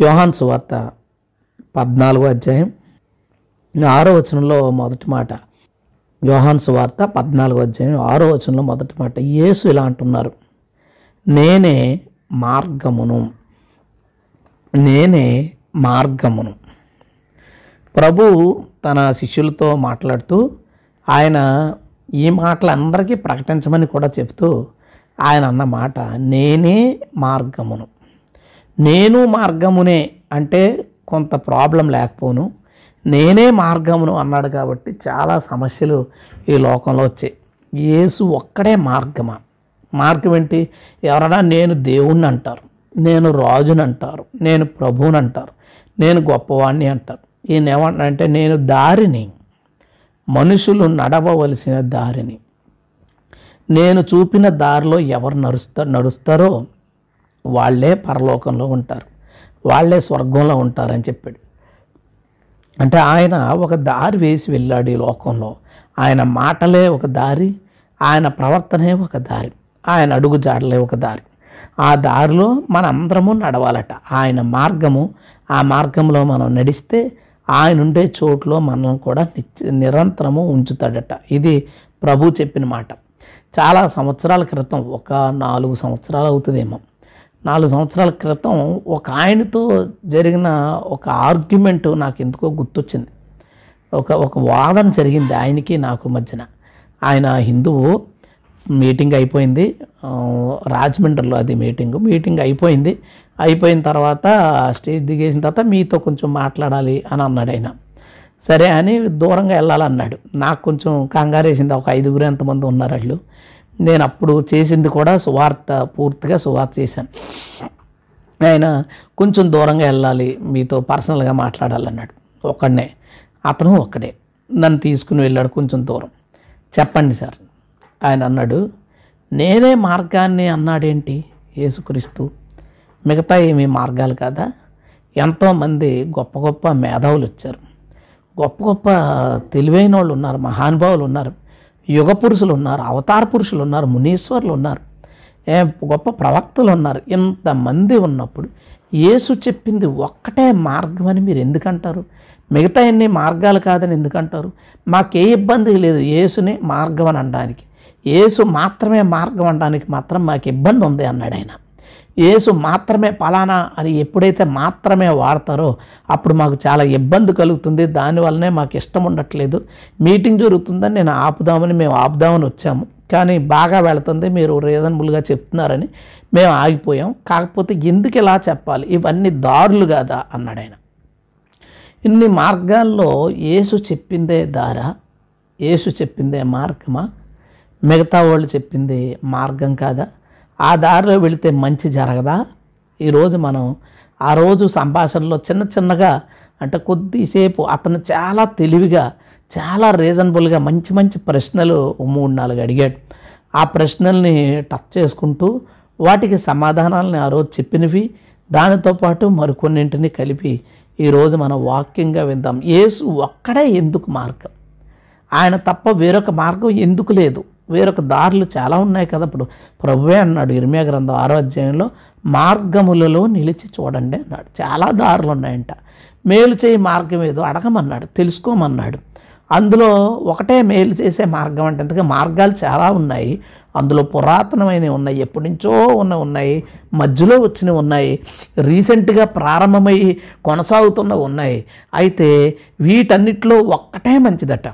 యోహాన్ సువార్త పద్నాలుగో అధ్యాయం ఆరో వచనంలో మొదటి మాట. యోహాన్ సువార్త పద్నాలుగో అధ్యాయం ఆరో వచనంలో మొదటి మాట. యేసు ఇలా అంటున్నారు. నేనే మార్గమును. నేనే మార్గమును. ప్రభు తన శిష్యులతో మాట్లాడుతూ ఆయన ఈ మాటలు అందరికీ ప్రకటించమని కూడా చెప్తూ ఆయన అన్న మాట నేనే మార్గమును. నేను మార్గమునే అంటే కొంత ప్రాబ్లం లేకపోను. నేనే మార్గమును అన్నాడు కాబట్టి చాలా సమస్యలు ఈ లోకంలో వచ్చాయి. యేసు ఒక్కడే మార్గమా? మార్గం ఏంటి? ఎవరైనా నేను దేవుణ్ణి అంటారు నేను రాజుని అంటారు నేను ప్రభువుని అంటారు నేను గొప్పవాణ్ణి అంటారు. ఈయన ఏమంటారంటే నేను దారిని మనుషులు నడవవలసిన దారిని నేను చూపిన దారిలో ఎవరు నడుస్తా నడుస్తారో వాళ్ళే పరలోకంలో ఉంటారు. వాళ్ళే స్వర్గంలో ఉంటారని చెప్పాడు. అంటే ఆయన ఒక దారి వేసి వెళ్ళాడు ఈ లోకంలో. ఆయన మాటలే ఒక దారి ఆయన ప్రవర్తనే ఒక దారి ఆయన అడుగు జాడలే ఒక దారి. ఆ దారిలో మనందరము నడవాలట. ఆయన మార్గము ఆ మార్గంలో మనం నడిస్తే ఆయన ఉండే చోట్లో మనం కూడా నిరంతరము ఉంచుతాడట. ఇది ప్రభు చెప్పిన మాట. చాలా సంవత్సరాల క్రితం ఒక నాలుగు సంవత్సరాలు అవుతుందేమో. నాలుగు సంవత్సరాల క్రితం ఒక ఆయనతో జరిగిన ఒక ఆర్గ్యుమెంట్ నాకు ఎందుకో గుర్తొచ్చింది. ఒక ఒక వాదన జరిగింది ఆయనకి నాకు మధ్యన. ఆయన హిందువు మీటింగ్ అయిపోయింది. రాజమండ్రిలో అది మీటింగ్ మీటింగ్ అయిపోయింది. అయిపోయిన తర్వాత స్టేజ్ దిగేసిన తర్వాత మీతో కొంచెం మాట్లాడాలి అని అన్నాడు ఆయన. సరే అని దూరంగా వెళ్ళాలన్నాడు. నాకు కొంచెం కంగారేసింది. ఒక ఐదుగురు ఎంతమంది ఉన్నారు వాళ్ళు నేను అప్పుడు చేసింది కూడా సువార్త పూర్తిగా సువార్త చేశాను. ఆయన కొంచెం దూరంగా వెళ్ళాలి మీతో పర్సనల్గా మాట్లాడాలన్నాడు. ఒక్కడనే అతను ఒక్కడే నన్ను తీసుకుని వెళ్ళాడు కొంచెం దూరం. చెప్పండి సార్ ఆయన అన్నాడు నేనే మార్గాన్ని అన్నాడేంటి? యేసుక్రీస్తు. మిగతా ఏమీ మార్గాలు కాదా? ఎంతోమంది గొప్ప గొప్ప మేధావులు వచ్చారు. గొప్ప గొప్ప తెలివైన వాళ్ళు ఉన్నారు మహానుభావులు ఉన్నారు. యుగ పురుషులు ఉన్నారు అవతార పురుషులు ఉన్నారు మునీశ్వరులు ఉన్నారు గొప్ప ప్రవక్తలు ఉన్నారు ఇంతమంది ఉన్నప్పుడు యేసు చెప్పింది ఒక్కటే మార్గం అని మీరు ఎందుకంటారు? మిగతా ఎన్ని మార్గాలు కాదని ఎందుకంటారు? మాకే ఇబ్బంది లేదు యేసునే మార్గం అని అనడానికి. యేసు మాత్రమే మార్గం అనడానికి మాత్రం మాకు ఇబ్బంది ఉంది అన్నాడు ఆయన. యేసు మాత్రమే పలానా అని ఎప్పుడైతే మాత్రమే వాడతారో అప్పుడు మాకు చాలా ఇబ్బంది కలుగుతుంది. దానివల్లనే మాకు ఇష్టం ఉండట్లేదు. మీటింగ్ జరుగుతుందని నేను ఆపుదామని మేము ఆపుదామని వచ్చాము. కానీ బాగా వెళుతుంది. మీరు రీజనబుల్గా చెప్తున్నారని మేము ఆగిపోయాం. కాకపోతే ఎందుకు ఇలా చెప్పాలి? ఇవన్నీ దారులు కాదా? అన్నాడు ఆయన. ఇన్ని మార్గాల్లో యేసు చెప్పిందే దారా? యేసు చెప్పిందే మార్గమా? మిగతా వాళ్ళు చెప్పింది మార్గం కాదా? ఆ దారిలో వెళితే మంచి జరగదా? ఈరోజు మనం ఆ రోజు సంభాషణలో చిన్న చిన్నగా అంటే కొద్దిసేపు అతను చాలా తెలివిగా చాలా రీజనబుల్గా మంచి మంచి ప్రశ్నలు మూడు నాలుగు అడిగాడు. ఆ ప్రశ్నల్ని టచ్ చేసుకుంటూ వాటికి సమాధానాలని ఆ రోజు చెప్పినవి దానితో పాటు మరికొన్నింటిని కలిపి ఈరోజు మనం వాక్యంగా విందాం. యేసు ఒక్కడే ఎందుకు మార్గం? ఆయన తప్ప వేరొక మార్గం ఎందుకు లేదు? వేరొక దారులు చాలా ఉన్నాయి కదా. ఇప్పుడు ప్రభువే అన్నాడు ఇర్మియా గ్రంథం ఆరో అధ్యాయంలో మార్గములలో నిలిచి చూడండి అన్నాడు. చాలా దారులు ఉన్నాయంట. మేలు చేయి మార్గం ఏదో అడగమన్నాడు తెలుసుకోమన్నాడు. అందులో ఒకటే మేలు చేసే మార్గం అంటే ఎందుకంటే మార్గాలు చాలా ఉన్నాయి. అందులో పురాతనమైనవి ఉన్నాయి ఎప్పటి నుంచో ఉన్న ఉన్నాయి మధ్యలో వచ్చినవి ఉన్నాయి రీసెంట్గా ప్రారంభమై కొనసాగుతున్నవి ఉన్నాయి. అయితే వీటన్నిటిలో ఒక్కటే మంచిదట.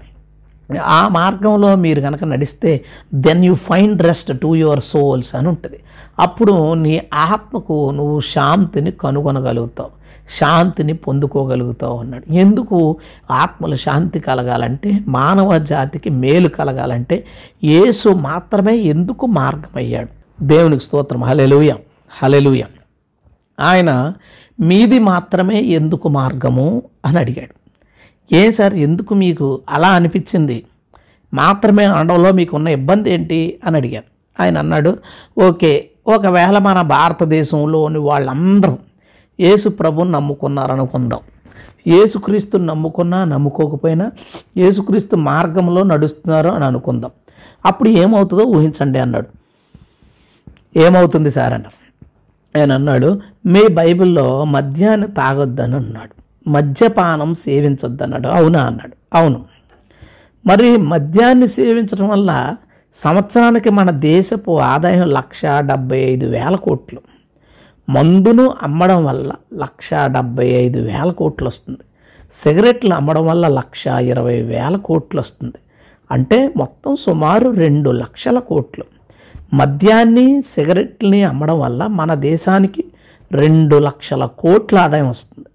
ఆ మార్గంలో మీరు కనుక నడిస్తే then you find rest to your souls అని ఉంటుంది. అప్పుడు నీ ఆత్మకు నువ్వు శాంతిని కనుగొనగలుగుతావు శాంతిని పొందుకోగలుగుతావు అన్నాడు. ఎందుకు? ఆత్మలు శాంతి కలగాలంటే మానవ జాతికి మేలు కలగాలంటే యేసు మాత్రమే ఎందుకు మార్గమయ్యాడు? దేవునికి స్తోత్రం. హలెలుయ హలెలుయ ఆయన మీది మాత్రమే ఎందుకు మార్గము అని అడిగాడు. ఏ సార్ ఎందుకు మీకు అలా అనిపించింది? మాత్రమే అనడంలో మీకు ఉన్న ఇబ్బంది ఏంటి? అని అడిగాను. ఆయన అన్నాడు ఓకే ఒకవేళ మన భారతదేశంలోని వాళ్ళందరూ యేసు ప్రభుని నమ్ముకున్నారనుకుందాం. యేసుక్రీస్తుని నమ్ముకున్నా నమ్ముకోకపోయినా యేసుక్రీస్తు మార్గంలో నడుస్తున్నారు అని అనుకుందాం. అప్పుడు ఏమవుతుందో ఊహించండి అన్నాడు. ఏమవుతుంది సార్ అన్న ఆయన అన్నాడు మీ బైబిల్లో మద్యాన్ని తాగొద్దని అన్నాడు. మద్యపానం సేవించొద్దన్నాడు. అవునా అన్నాడు. అవును. మరి మద్యాన్ని సేవించడం వల్ల సంవత్సరానికి మన దేశపు ఆదాయం లక్ష డెబ్బై ఐదు వేల కోట్లు. మందును అమ్మడం వల్ల లక్ష డెబ్బై ఐదు వేల కోట్లు వస్తుంది. సిగరెట్లు అమ్మడం వల్ల లక్ష ఇరవై వేల కోట్లు వస్తుంది. అంటే మొత్తం సుమారు రెండు లక్షల కోట్లు. మద్యాన్ని సిగరెట్లని అమ్మడం వల్ల మన దేశానికి రెండు లక్షల కోట్ల ఆదాయం వస్తుంది.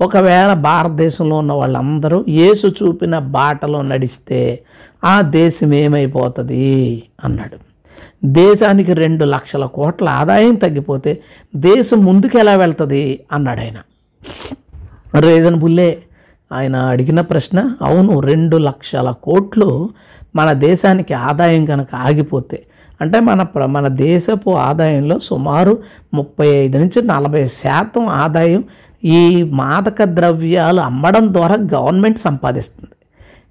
ఒకవేళ భారతదేశంలో ఉన్న వాళ్ళందరూ యేసు చూపిన బాటలో నడిస్తే ఆ దేశం ఏమైపోతుంది? అన్నాడు. దేశానికి రెండు లక్షల కోట్ల ఆదాయం తగ్గిపోతే దేశం ముందుకు ఎలా వెళ్తుంది? అన్నాడు ఆయన. రీజనబుల్లే ఆయన అడిగిన ప్రశ్న అవును రెండు లక్షల కోట్లు మన దేశానికి ఆదాయం కనుక ఆగిపోతే అంటే మన ప్ర- మన దేశపు ఆదాయంలో సుమారు ముప్పై ఐదు నుంచి నలభై శాతం ఆదాయం ఈ మాదక ద్రవ్యాలు అమ్మడం ద్వారా గవర్నమెంట్ సంపాదిస్తుంది.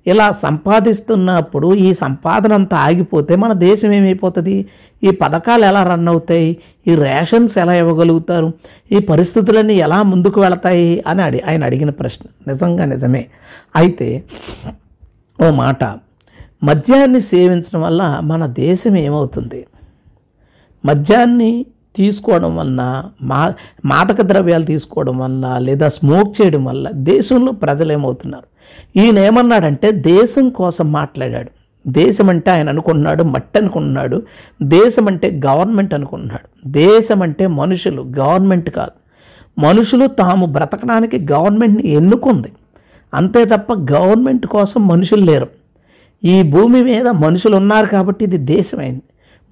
ఇలా సంపాదిస్తున్నప్పుడు ఈ సంపాదన అంతా ఆగిపోతే మన దేశం ఏమైపోతుంది? ఈ పథకాలు ఎలా రన్ అవుతాయి? ఈ రేషన్స్ ఎలా ఇవ్వగలుగుతారు? ఈ పరిస్థితులన్నీ ఎలా ముందుకు వెళతాయి? అని అడి ఆయన అడిగిన ప్రశ్న. నిజంగా నిజమే. అయితే ఓ మాట. మద్యాన్ని సేవించడం వల్ల మన దేశం ఏమవుతుంది? మద్యాన్ని తీసుకోవడం వలన మా మాదక ద్రవ్యాలు తీసుకోవడం వల్ల లేదా స్మోక్ చేయడం వల్ల దేశంలో ప్రజలు ఏమవుతున్నారు ఈయన ఏమన్నాడంటే దేశం కోసం మాట్లాడాడు. దేశం అంటే ఆయన అనుకున్నాడు మట్టి అనుకున్నాడు దేశం అంటే గవర్నమెంట్ అనుకున్నాడు దేశం అంటే మనుషులు గవర్నమెంట్ కాదు. మనుషులు తాము బ్రతకడానికి గవర్నమెంట్ని ఎన్నుకుంది. అంతే తప్ప గవర్నమెంట్ కోసం మనుషులు లేరు. ఈ భూమి మీద మనుషులు ఉన్నారు కాబట్టి ఇది దేశమైంది.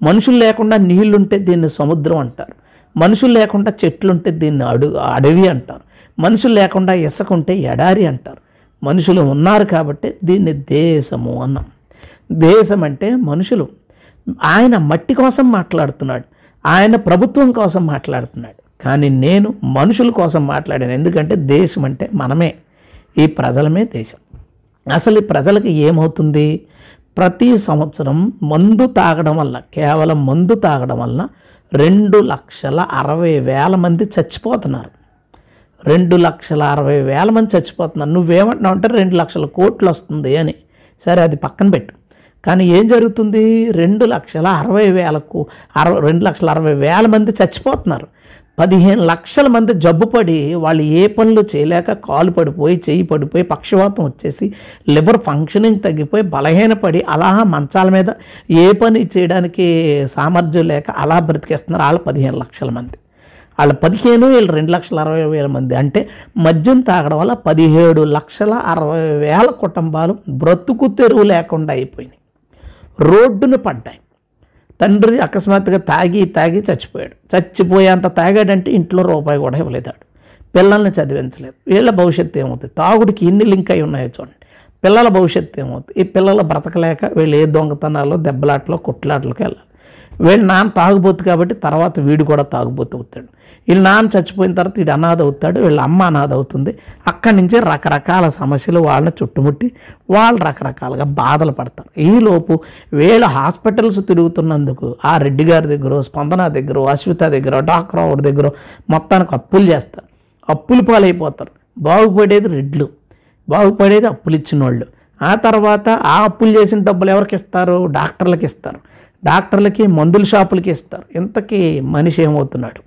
మనుషులు లేకుండా నీళ్ళుంటే దీన్ని సముద్రం అంటారు. మనుషులు లేకుండా చెట్లుంటే దీన్ని అడు అడవి అంటారు. మనుషులు లేకుండా ఇసుక ఉంటే ఎడారి అంటారు. మనుషులు ఉన్నారు కాబట్టి దీన్ని దేశము అన్నాం. దేశం అంటే మనుషులు. ఆయన మట్టి కోసం మాట్లాడుతున్నాడు. ఆయన ప్రభుత్వం కోసం మాట్లాడుతున్నాడు. కానీ నేను మనుషుల కోసం మాట్లాడాను. ఎందుకంటే దేశం అంటే మనమే. ఈ ప్రజలమే దేశం. అసలు ఈ ప్రజలకు ఏమవుతుంది? ప్రతి సంవత్సరం మందు తాగడం వల్ల కేవలం మందు తాగడం వల్ల రెండు లక్షల అరవై వేల మంది చచ్చిపోతున్నారు. రెండు లక్షల అరవై వేల మంది చచ్చిపోతున్నారు. నువ్వేమంటున్నావు అంటే రెండు లక్షల కోట్లు వస్తుంది అని. సరే అది పక్కన పెట్టు. కానీ ఏం జరుగుతుంది? రెండు లక్షల అరవై వేలకు అరవై రెండు లక్షల అరవై వేల మంది చచ్చిపోతున్నారు. పదిహేను లక్షల మంది జబ్బుపడి వాళ్ళు ఏ పనులు చేయలేక కాలు పడిపోయి చేయి పడిపోయి పక్షవాతం వచ్చేసి లివర్ ఫంక్షనింగ్ తగ్గిపోయి బలహీనపడి అలా మంచాల మీద ఏ పని చేయడానికి సామర్థ్యం లేక అలా బ్రతికేస్తున్నారు వాళ్ళు పదిహేను లక్షల మంది. వాళ్ళ పదిహేను వీళ్ళు రెండు లక్షల అరవై వేల మంది. అంటే మద్యం తాగడం వల్ల పదిహేడు లక్షల అరవై వేల కుటుంబాలు బ్రతుకు తెరువు లేకుండా అయిపోయినాయి. రోడ్డును పడ్డాయి. తండ్రి అకస్మాత్తుగా తాగి తాగి చచ్చిపోయాడు. చచ్చిపోయేంత తాగాడంటే ఇంట్లో రూపాయి కూడా ఇవ్వలేదాడు. పిల్లల్ని చదివించలేదు. వీళ్ళ భవిష్యత్తు ఏమవుతుంది? తాగుడికి ఎన్ని లింక్ అయి ఉన్నాయో చూడండి. పిల్లల భవిష్యత్తు ఏమవుతుంది? ఈ పిల్లలు బ్రతకలేక వీళ్ళు ఏ దొంగతనాలు దెబ్బలాట్లో కుట్లాటలకు వెళ్ళాలి. వీళ్ళు నాన్న తాగుబోతు కాబట్టి తర్వాత వీడు కూడా తాగుబోతు అవుతాడు. వీళ్ళు నాన్న చచ్చిపోయిన తర్వాత వీడు అనాథ అవుతాడు వీళ్ళ అమ్మ అనాథ అవుతుంది. అక్కడి నుంచి రకరకాల సమస్యలు వాళ్ళని చుట్టుముట్టి వాళ్ళు రకరకాలుగా బాధలు పడతారు. ఈలోపు వీళ్ళ హాస్పిటల్స్ తిరుగుతున్నందుకు ఆ రెడ్డి గారి దగ్గర స్పందన దగ్గర అశ్విత దగ్గర డాక్టర్ ఒకటి దగ్గర మొత్తానికి అప్పులు చేస్తారు. అప్పులు పాలైపోతారు. బాగుపడేది రెడ్లు. బాగుపడేది అప్పులు ఇచ్చిన వాళ్ళు ఆ తర్వాత ఆ అప్పులు చేసిన డబ్బులు ఎవరికి ఇస్తారు? డాక్టర్లకు ఇస్తారు. డాక్టర్లకి మందుల షాపులకి ఇస్తారు. ఇంతకీ మనిషి ఏమవుతున్నాడు?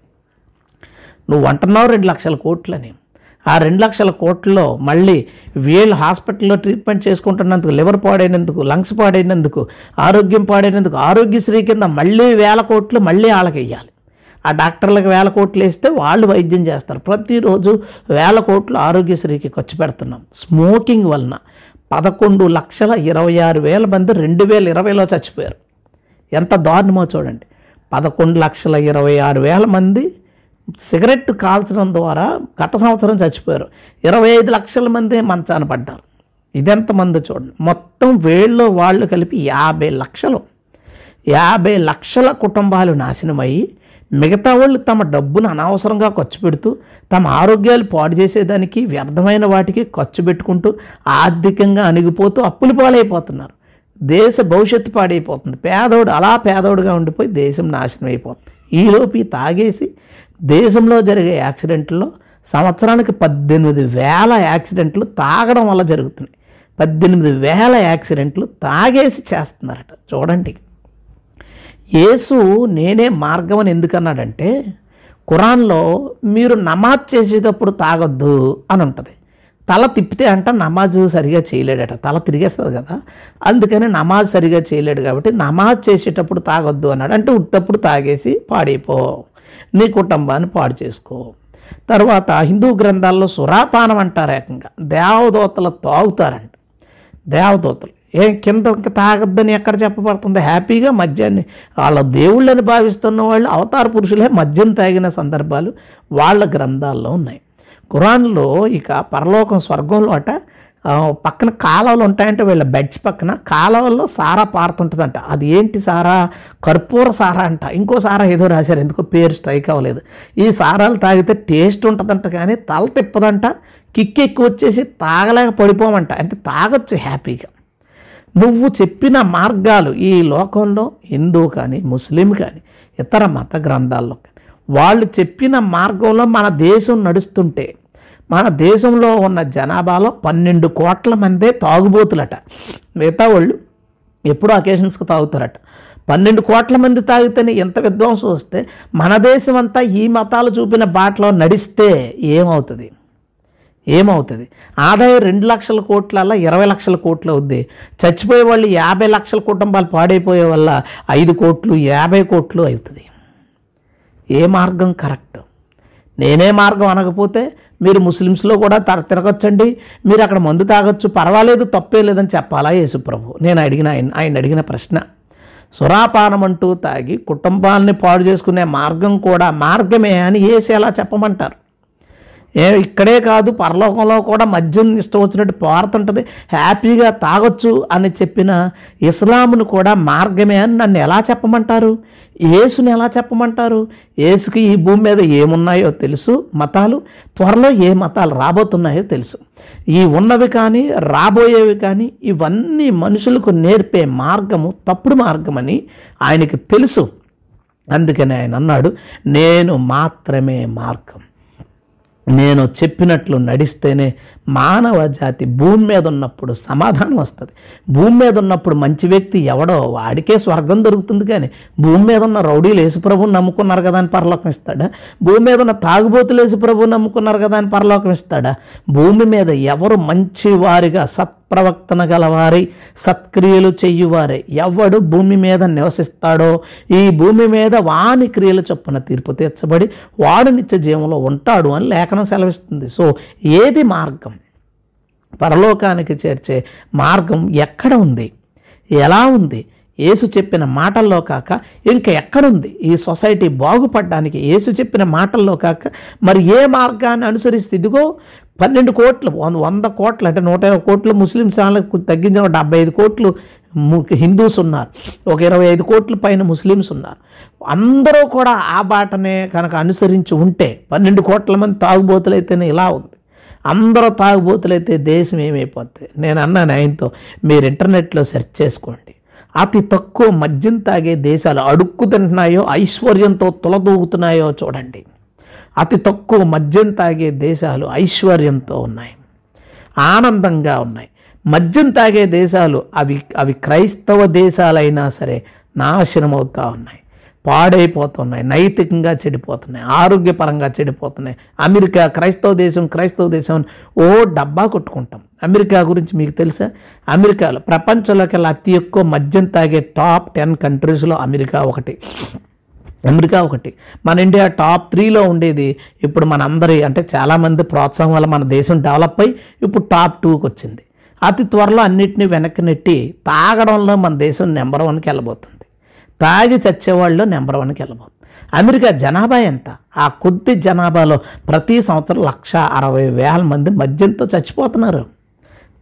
నువ్వు అంటున్నావు రెండు లక్షల కోట్లని. ఆ రెండు లక్షల కోట్లలో మళ్ళీ వీళ్ళు హాస్పిటల్లో ట్రీట్మెంట్ చేసుకుంటున్నందుకు లివర్ పాడైనందుకు లంగ్స్ పాడైనందుకు ఆరోగ్యం పాడైనందుకు ఆరోగ్యశ్రీ కింద మళ్ళీ వేల కోట్లు మళ్ళీ వాళ్ళకి వేయాలి ఆ డాక్టర్లకు వేల కోట్లు వేస్తే వాళ్ళు వైద్యం చేస్తారు. ప్రతిరోజు వేల కోట్లు ఆరోగ్యశ్రీకి ఖర్చు పెడుతున్నాం. స్మోకింగ్ వలన పదకొండు లక్షల ఇరవై ఆరు వేల మంది రెండు వేల ఇరవైలో చచ్చిపోయారు. ఎంత దారుణమో చూడండి. పదకొండు లక్షల ఇరవై ఆరు వేల మంది సిగరెట్ కాల్చడం ద్వారా గత సంవత్సరం చచ్చిపోయారు. ఇరవై ఐదు లక్షల మంది మంచాన పడ్డారు. ఇదెంతమంది చూడండి. మొత్తం వేళ్ళు వాళ్ళు కలిపి యాభై లక్షలు. యాభై లక్షల కుటుంబాలు నాశనమయ్యి మిగతా వాళ్ళు తమ డబ్బును అనవసరంగా ఖర్చు పెడుతూ తమ ఆరోగ్యాలు పాడు చేసేదానికి వ్యర్థమైన వాటికి ఖర్చు పెట్టుకుంటూ ఆర్థికంగా అణిగిపోతూ అప్పులు పాలైపోతున్నారు. దేశ భవిష్యత్తు పాడైపోతుంది. పేదోడు అలా పేదోడుగా ఉండిపోయి దేశం నాశనం అయిపోతుంది. ఈలోపు తాగేసి దేశంలో జరిగే యాక్సిడెంట్లో సంవత్సరానికి పద్దెనిమిది వేల యాక్సిడెంట్లు తాగడం వల్ల జరుగుతున్నాయి. పద్దెనిమిది వేల యాక్సిడెంట్లు తాగేసి చేస్తున్నారట. చూడండి. యేసు నేనే మార్గం అని ఎందుకన్నాడంటే ఖురాన్లో మీరు నమాజ్ చేసేటప్పుడు తాగొద్దు అని ఉంటుంది. తల తిప్పితే అంట నమాజ్ సరిగా చేయలేడట. తల తిరిగేస్తుంది కదా. అందుకని నమాజ్ సరిగా చేయలేడు కాబట్టి నమాజ్ చేసేటప్పుడు తాగొద్దు అన్నాడు. అంటే ఉట్టప్పుడు తాగేసి పాడైపో. నీ కుటుంబాన్ని పాడు చేసుకో. తర్వాత హిందూ గ్రంథాల్లో సురాపానం అంటారు ఏకంగా. దేవదూతలు తాగుతారంట. దేవదూతలు. ఏ కింద తాగొద్దని ఎక్కడ చెప్పబడుతుంది? హ్యాపీగా మద్యాన్ని వాళ్ళ దేవుళ్ళని భావిస్తున్న వాళ్ళు అవతార పురుషులే మద్యం తాగిన సందర్భాలు వాళ్ళ గ్రంథాల్లో ఉన్నాయి. ఖురాన్లో ఇక పరలోకం స్వర్గంలో అట పక్కన కాలువలు ఉంటాయంటే వీళ్ళ బెడ్స్ పక్కన. కాలువల్లో సారా పారుతుంటుందంట. అది ఏంటి సారా? కర్పూర సారా అంట. ఇంకో సారా ఏదో రాశారు ఎందుకో పేరు స్ట్రైక్ అవ్వలేదు. ఈ సారాలు తాగితే టేస్ట్ ఉంటుందంట కానీ తల తిప్పదంట. కిక్ ఎక్కువ వచ్చేసి తాగలేక పడిపోమంట. అంటే తాగొచ్చు హ్యాపీగా. నువ్వు చెప్పిన మార్గాలు ఈ లోకంలో హిందూ కానీ ముస్లిం కానీ ఇతర మత గ్రంథాల్లో కానీ వాళ్ళు చెప్పిన మార్గంలో మన దేశం నడుస్తుంటే మన దేశంలో ఉన్న జనాభాలో పన్నెండు కోట్ల మందే తాగుబోతులట. మిగతా వాళ్ళు ఎప్పుడూ అకేషన్స్కి తాగుతారట. పన్నెండు కోట్ల మంది తాగితేనే ఎంత విధ్వంసం వస్తే మన దేశం అంతా ఈ మతాలు చూపిన బాటలో నడిస్తే ఏమవుతుంది? ఏమవుతుంది? ఆదాయం రెండు లక్షల కోట్లల్లో ఇరవై లక్షల కోట్లు అవుద్ది. చచ్చిపోయే వాళ్ళు యాభై లక్షల కుటుంబాలు పాడైపోయే వల్ల ఐదు కోట్లు యాభై కోట్లు అవుతుంది. ఏ మార్గం కరెక్ట్? నేనే మార్గం అనకపోతే మీరు ముస్లిమ్స్లో కూడా తర తిరగొచ్చండి. మీరు అక్కడ మందు తాగొచ్చు. పర్వాలేదు తప్పే లేదని చెప్పాలా యేసుప్రభు? నేను అడిగిన ఆయన ఆయన అడిగిన ప్రశ్న. సురాపానం అంటూ తాగి కుటుంబాలని పాడు చేసుకునే మార్గం కూడా మార్గమే అని ఏసి ఎలా చెప్పమంటారు? ఏ ఇక్కడే కాదు పరలోకంలో కూడా మద్యం ఇష్టం వచ్చినట్టు పారుతుంటుంది హ్యాపీగా తాగొచ్చు అని చెప్పిన ఇస్లాంను కూడా మార్గమే అని నన్ను ఎలా చెప్పమంటారు? యేసుని ఎలా చెప్పమంటారు? యేసుకి ఈ భూమి మీద ఏమున్నాయో తెలుసు మతాలు? త్వరలో ఏ మతాలు రాబోతున్నాయో తెలుసు. ఈ ఉన్నవి కానీ రాబోయేవి కానీ ఇవన్నీ మనుషులకు నేర్పే మార్గము తప్పుడు మార్గమని ఆయనకి తెలుసు. అందుకని ఆయన అన్నాడు నేను మాత్రమే మార్గం. నేను చెప్పినట్లు నడిస్తేనే మానవ జాతి భూమి మీద ఉన్నప్పుడు సమాధానం వస్తుంది. భూమి మీద ఉన్నప్పుడు మంచి వ్యక్తి ఎవడో వాడికే స్వర్గం దొరుకుతుంది కానీ భూమి మీద ఉన్న రౌడీలు యేసుప్రభుని నమ్ముకున్నారు కదా అని పరలోకం ఇస్తాడా? భూమి మీద ఉన్న తాగుబోతులు యేసుప్రభుని నమ్ముకున్నారు కదా అని పరలోకం ఇస్తాడా? భూమి మీద ఎవరు మంచి వారిగా సత్ప్రవక్తన గలవారి సత్క్రియలు చెయ్యువారే ఎవడు భూమి మీద నివసిస్తాడో ఈ భూమి మీద వాని క్రియలు చొప్పున తీర్పు తీర్చబడి వాడు నిత్య జీవంలో ఉంటాడు అని లేఖనం సెలవిస్తుంది. సో ఏది మార్గం? పరలోకానికి చేర్చే మార్గం ఎక్కడ ఉంది? ఎలా ఉంది? యేసు చెప్పిన మాటల్లో కాక ఇంకా ఎక్కడుంది? ఈ సొసైటీ బాగుపడడానికి యేసు చెప్పిన మాటల్లో కాక మరి ఏ మార్గాన్ని అనుసరిస్తే ఇదిగో పన్నెండు కోట్లు వంద వంద కోట్లు అంటే నూట ఇరవై కోట్లు ముస్లిం వాళ్ళకు తగ్గించిన డెబ్బై ఐదు కోట్లు ము- హిందూస్ ఉన్నారు. ఒక ఇరవై ఐదు కోట్ల పైన ముస్లిమ్స్ ఉన్నారు. అందరూ కూడా ఆ బాటనే కనుక అనుసరించి ఉంటే పన్నెండు కోట్ల మంది తాగుబోతులైతేనే ఇలా ఉంది. అందరూ తాగుబోతులైతే దేశం ఏమైపోద్ది? నేను అన్నాను ఆయనతో మీరు ఇంటర్నెట్లో సెర్చ్ చేసుకోండి. అతి తక్కువ మద్యం తాగే దేశాలు అడుక్కు తింటున్నాయో ఐశ్వర్యంతో తులదూగుతున్నాయో చూడండి. అతి తక్కువ మద్యం తాగే దేశాలు ఐశ్వర్యంతో ఉన్నాయి. ఆనందంగా ఉన్నాయి. మద్యం తాగే దేశాలు అవి అవి క్రైస్తవ దేశాలైనా సరే నాశనం అవుతూ ఉన్నాయి. పాడైపోతున్నాయి. నైతికంగా చెడిపోతున్నాయి. ఆరోగ్యపరంగా చెడిపోతున్నాయి. అమెరికా క్రైస్తవ దేశం క్రైస్తవ దేశం ఓ డబ్బా కొట్టుకుంటాం. అమెరికా గురించి మీకు తెలుసా? అమెరికాలో ప్రపంచంలోకెల్లా అతి ఎక్కువ మద్యం తాగే టాప్ టెన్ కంట్రీస్లో అమెరికా ఒకటి. అమెరికా ఒకటి. మన ఇండియా టాప్ త్రీలో ఉండేది. ఇప్పుడు మన అందరి అంటే చాలామంది ప్రోత్సాహం వల్ల మన దేశం డెవలప్ అయ్యి ఇప్పుడు టాప్ టూకి వచ్చింది. అతి త్వరలో అన్నిటిని వెనక్కి నెట్టి తాగడంలో మన దేశం నెంబర్ వన్కి వెళ్ళబోతుంది. తాగి చచ్చేవాళ్ళు నెంబర్ వన్కి వెళ్ళబోతుంది. అమెరికా జనాభా ఎంత? ఆ కొద్ది జనాభాలో ప్రతి సంవత్సరం లక్ష అరవై వేల మంది మద్యంతో చచ్చిపోతున్నారు.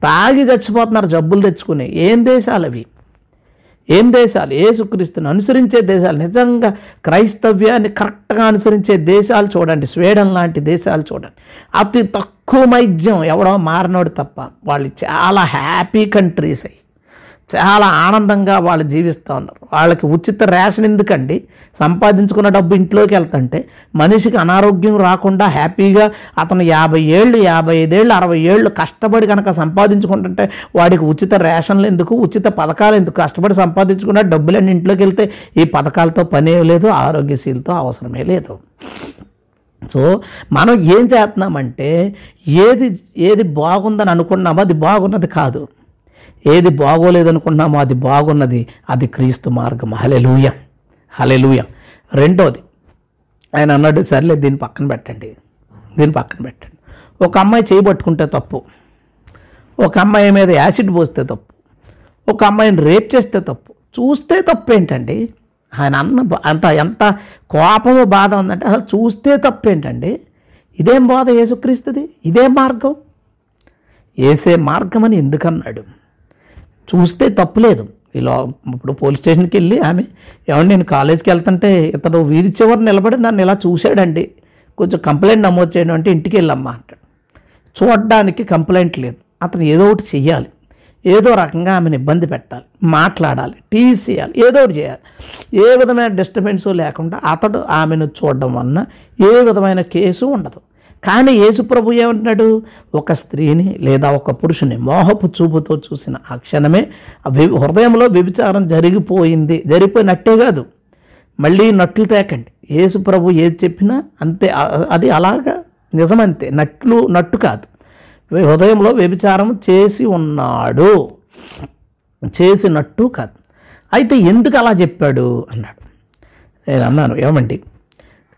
తాగి చచ్చిపోతున్నారు జబ్బులు తెచ్చుకుని. ఏం దేశాలు అవి? ఏం దేశాలు? ఏసుక్రీస్తుని అనుసరించే దేశాలు. నిజంగా క్రైస్తవ్యాన్ని కరెక్ట్గా అనుసరించే దేశాలు చూడండి. స్వీడన్ లాంటి దేశాలు చూడండి. అతి తక్కువ మైద్యం ఎవడో మారినోడు తప్ప వాళ్ళు చాలా హ్యాపీ కంట్రీస్ అయ్యి. చాలా ఆనందంగా వాళ్ళు జీవిస్తూ ఉన్నారు. వాళ్ళకి ఉచిత రేషన్ ఎందుకండి? సంపాదించుకున్న డబ్బు ఇంట్లోకి వెళ్తుంటే మనిషికి అనారోగ్యం రాకుండా హ్యాపీగా అతను యాభై ఏళ్ళు యాభై ఐదేళ్ళు అరవై ఏళ్ళు కష్టపడి కనుక సంపాదించుకుంటుంటే వాడికి ఉచిత రేషన్లు ఎందుకు ఉచిత పథకాలు ఎందుకు కష్టపడి సంపాదించుకున్న డబ్బులన్నీ ఇంట్లోకి వెళ్తే ఈ పథకాలతో పనే లేదు ఆరోగ్యశీలతో అవసరమే లేదు. సో మనం ఏం చేస్తున్నామంటే ఏది ఏది బాగుందని అనుకున్నామో అది బాగున్నది కాదు. ఏది బాగోలేదనుకుంటున్నామో అది బాగున్నది అది క్రీస్తు మార్గం. హలెలూయ హలెలూయ రెండోది ఆయన అన్నాడు సర్లే దీన్ని పక్కన పెట్టండి. దీన్ని పక్కన పెట్టండి. ఒక అమ్మాయి చేయబట్టుకుంటే తప్పు. ఒక అమ్మాయి మీద యాసిడ్ పోస్తే తప్పు. ఒక అమ్మాయిని రేప్ చేస్తే తప్పు. చూస్తే తప్పు ఏంటండి ఆయన అన్న అంత ఎంత కోపమో బాధ ఉందంటే అసలు చూస్తే తప్పు ఏంటండి ఇదేం బాధ యేసుక్రీస్తుది? ఇదే మార్గం? ఏసే మార్గం అని ఎందుకన్నాడు? చూస్తే తప్పులేదు. ఇలా ఇప్పుడు పోలీస్ స్టేషన్కి వెళ్ళి ఆమె ఏమండి నేను కాలేజీకి వెళ్తుంటే ఇతను వీధి చివరి నిలబడి నన్ను ఇలా చూశాడండి. కొంచెం కంప్లైంట్ నమోదు చేయడం అంటే ఇంటికి వెళ్ళమ్మా అంటాడు. చూడడానికి కంప్లైంట్ లేదు. అతను ఏదో ఒకటి చెయ్యాలి. ఏదో రకంగా ఆమెను ఇబ్బంది పెట్టాలి. మాట్లాడాలి. టీస్ చేయాలి. ఏదో ఒకటి చేయాలి. ఏ విధమైన డిస్టర్బెన్స్ లేకుండా అతడు ఆమెను చూడడం వలన ఏ విధమైన కేసు ఉండదు. కానీ యేసుప్రభు ఏమంటున్నాడు? ఒక స్త్రీని లేదా ఒక పురుషుని మోహపు చూపుతో చూసిన ఆ క్షణమే హృదయంలో వ్యభిచారం జరిగిపోయింది. జరిగిపోయినట్టే కాదు. మళ్ళీ నట్లు తేకండి. యేసు ప్రభు ఏది చెప్పినా అంతే అది అలాగా నిజమంతే. నట్లు నట్టు కాదు. హృదయంలో వ్యభిచారం చేసి ఉన్నాడు. చేసినట్టు కాదు. అయితే ఎందుకు అలా చెప్పాడు? అన్నాడు. నేను అన్నాను ఏమండి?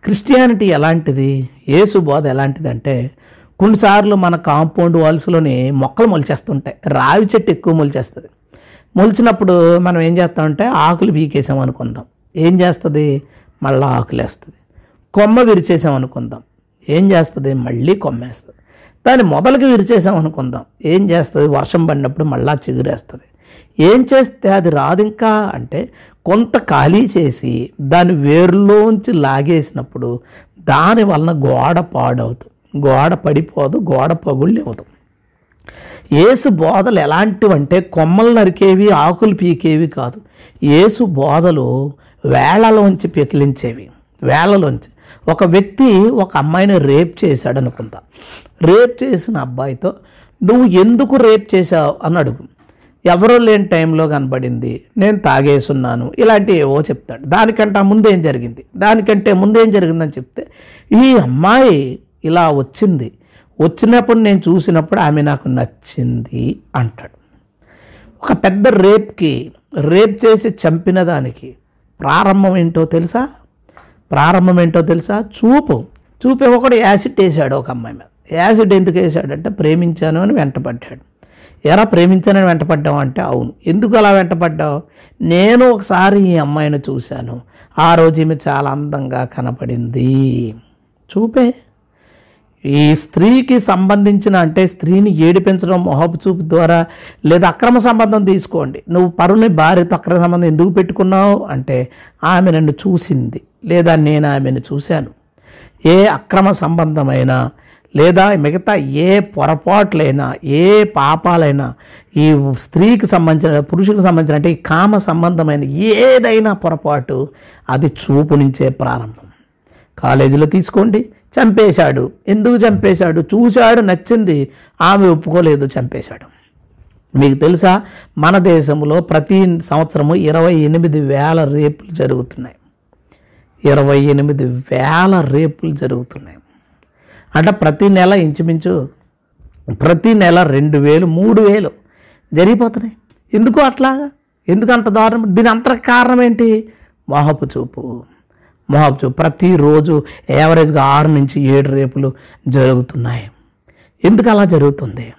క్రిస్టియానిటీ ఎలాంటిది? యేసు బోధ ఎలాంటిది అంటే కొన్నిసార్లు మన కాంపౌండ్ వాల్స్లోని మొక్కలు మొలిచేస్తుంటాయి. రావి చెట్టు ఎక్కువ మొలిచేస్తుంది. మొలిచినప్పుడు మనం ఏం చేస్తామంటే ఆకులు బీకేసాం అనుకుందాం. ఏం చేస్తుంది? మళ్ళీ ఆకులేస్తుంది. కొమ్మ విరిచేసాం అనుకుందాం. ఏం చేస్తుంది? మళ్ళీ కొమ్మేస్తుంది. దాన్ని మొదలకి విరిచేసాం అనుకుందాం. ఏం చేస్తుంది? వర్షం పడినప్పుడు మళ్ళా చిగురేస్తుంది. ఏం చేస్తే అది రాదు ఇంకా అంటే కొంత ఖాళీ చేసి దాని వేరులోంచి లాగేసినప్పుడు దాని వలన గోడ పాడవుతుంది. గోడ పడిపోదు గోడ పగుళ్ళు ఏసు బోధలు ఎలాంటివంటే కొమ్మలు నరికేవి ఆకులు పీకేవి కాదు. ఏసు బోధలు వేళలోంచి పెకిలించేవి. వేళలోంచి. ఒక వ్యక్తి ఒక అమ్మాయిని రేప్ చేశాడు అనుకుందా రేప్ చేసిన అబ్బాయితో నువ్వు ఎందుకు రేప్ చేశావు? అని అడుగు. ఎవరో లేని టైంలో కనబడింది నేను తాగేసున్నాను. ఇలాంటి ఏవో చెప్తాడు. దానికంటే ముందు ఏం జరిగింది? దానికంటే ముందు ఏం జరిగిందని చెప్తే ఈ అమ్మాయి ఇలా వచ్చింది. వచ్చినప్పుడు నేను చూసినప్పుడు ఆమె నాకు నచ్చింది అంటాడు. ఒక పెద్ద రేప్కి రేప్ చేసి చంపిన దానికి ప్రారంభం ఏంటో తెలుసా? ప్రారంభం ఏంటో తెలుసా? చూపు. చూపే ఒకడు యాసిడ్ వేసాడు ఒక అమ్మాయి మీద. యాసిడ్ ఎందుకు వేసాడంటే ప్రేమించాను అని వెంటపడ్డాడు. ఎరా ప్రేమించానని వెంటపడ్డావు అంటే అవును. ఎందుకు అలా వెంటపడ్డావు? నేను ఒకసారి ఈ అమ్మాయిని చూశాను. ఆ రోజు ఈమె చాలా అందంగా కనపడింది. చూపే. ఈ స్త్రీకి సంబంధించిన అంటే స్త్రీని ఏడిపించడం మొహపు చూపు ద్వారా లేదా అక్రమ సంబంధం తీసుకోండి. నువ్వు పరుని భార్యతో అక్రమ సంబంధం ఎందుకు పెట్టుకున్నావు అంటే ఆమె నన్ను చూసింది లేదా నేను ఆమెను చూశాను. ఏ అక్రమ సంబంధమైనా లేదా మిగతా ఏ పొరపాట్లైనా ఏ పాపాలైనా ఈ స్త్రీకి సంబంధించిన పురుషులకు సంబంధించిన అంటే ఈ కామ సంబంధమైన ఏదైనా పొరపాటు అది చూపు నుంచే ప్రారంభం. కాలేజీలో తీసుకోండి చంపేశాడు. ఎందుకు చంపేశాడు? చూశాడు నచ్చింది. ఆమె ఒప్పుకోలేదు చంపేశాడు. మీకు తెలుసా? మన దేశంలో ప్రతి సంవత్సరము ఇరవై ఎనిమిది వేల రేపులు జరుగుతున్నాయి. ఇరవై ఎనిమిది వేల రేపులు జరుగుతున్నాయి. అంటే ప్రతి నెల ఇంచుమించు ప్రతి నెల రెండు వేలు మూడు వేలు జరిగిపోతున్నాయి. ఎందుకు అట్లాగా? ఎందుకు అంత దారుణం? దీని అంత కారణం ఏంటి? మోహపు చూపు. మోహపు చూపు. ప్రతిరోజు యావరేజ్గా ఆరు నుంచి ఏడు రేపులు జరుగుతున్నాయి. ఎందుకు అలా జరుగుతుంది?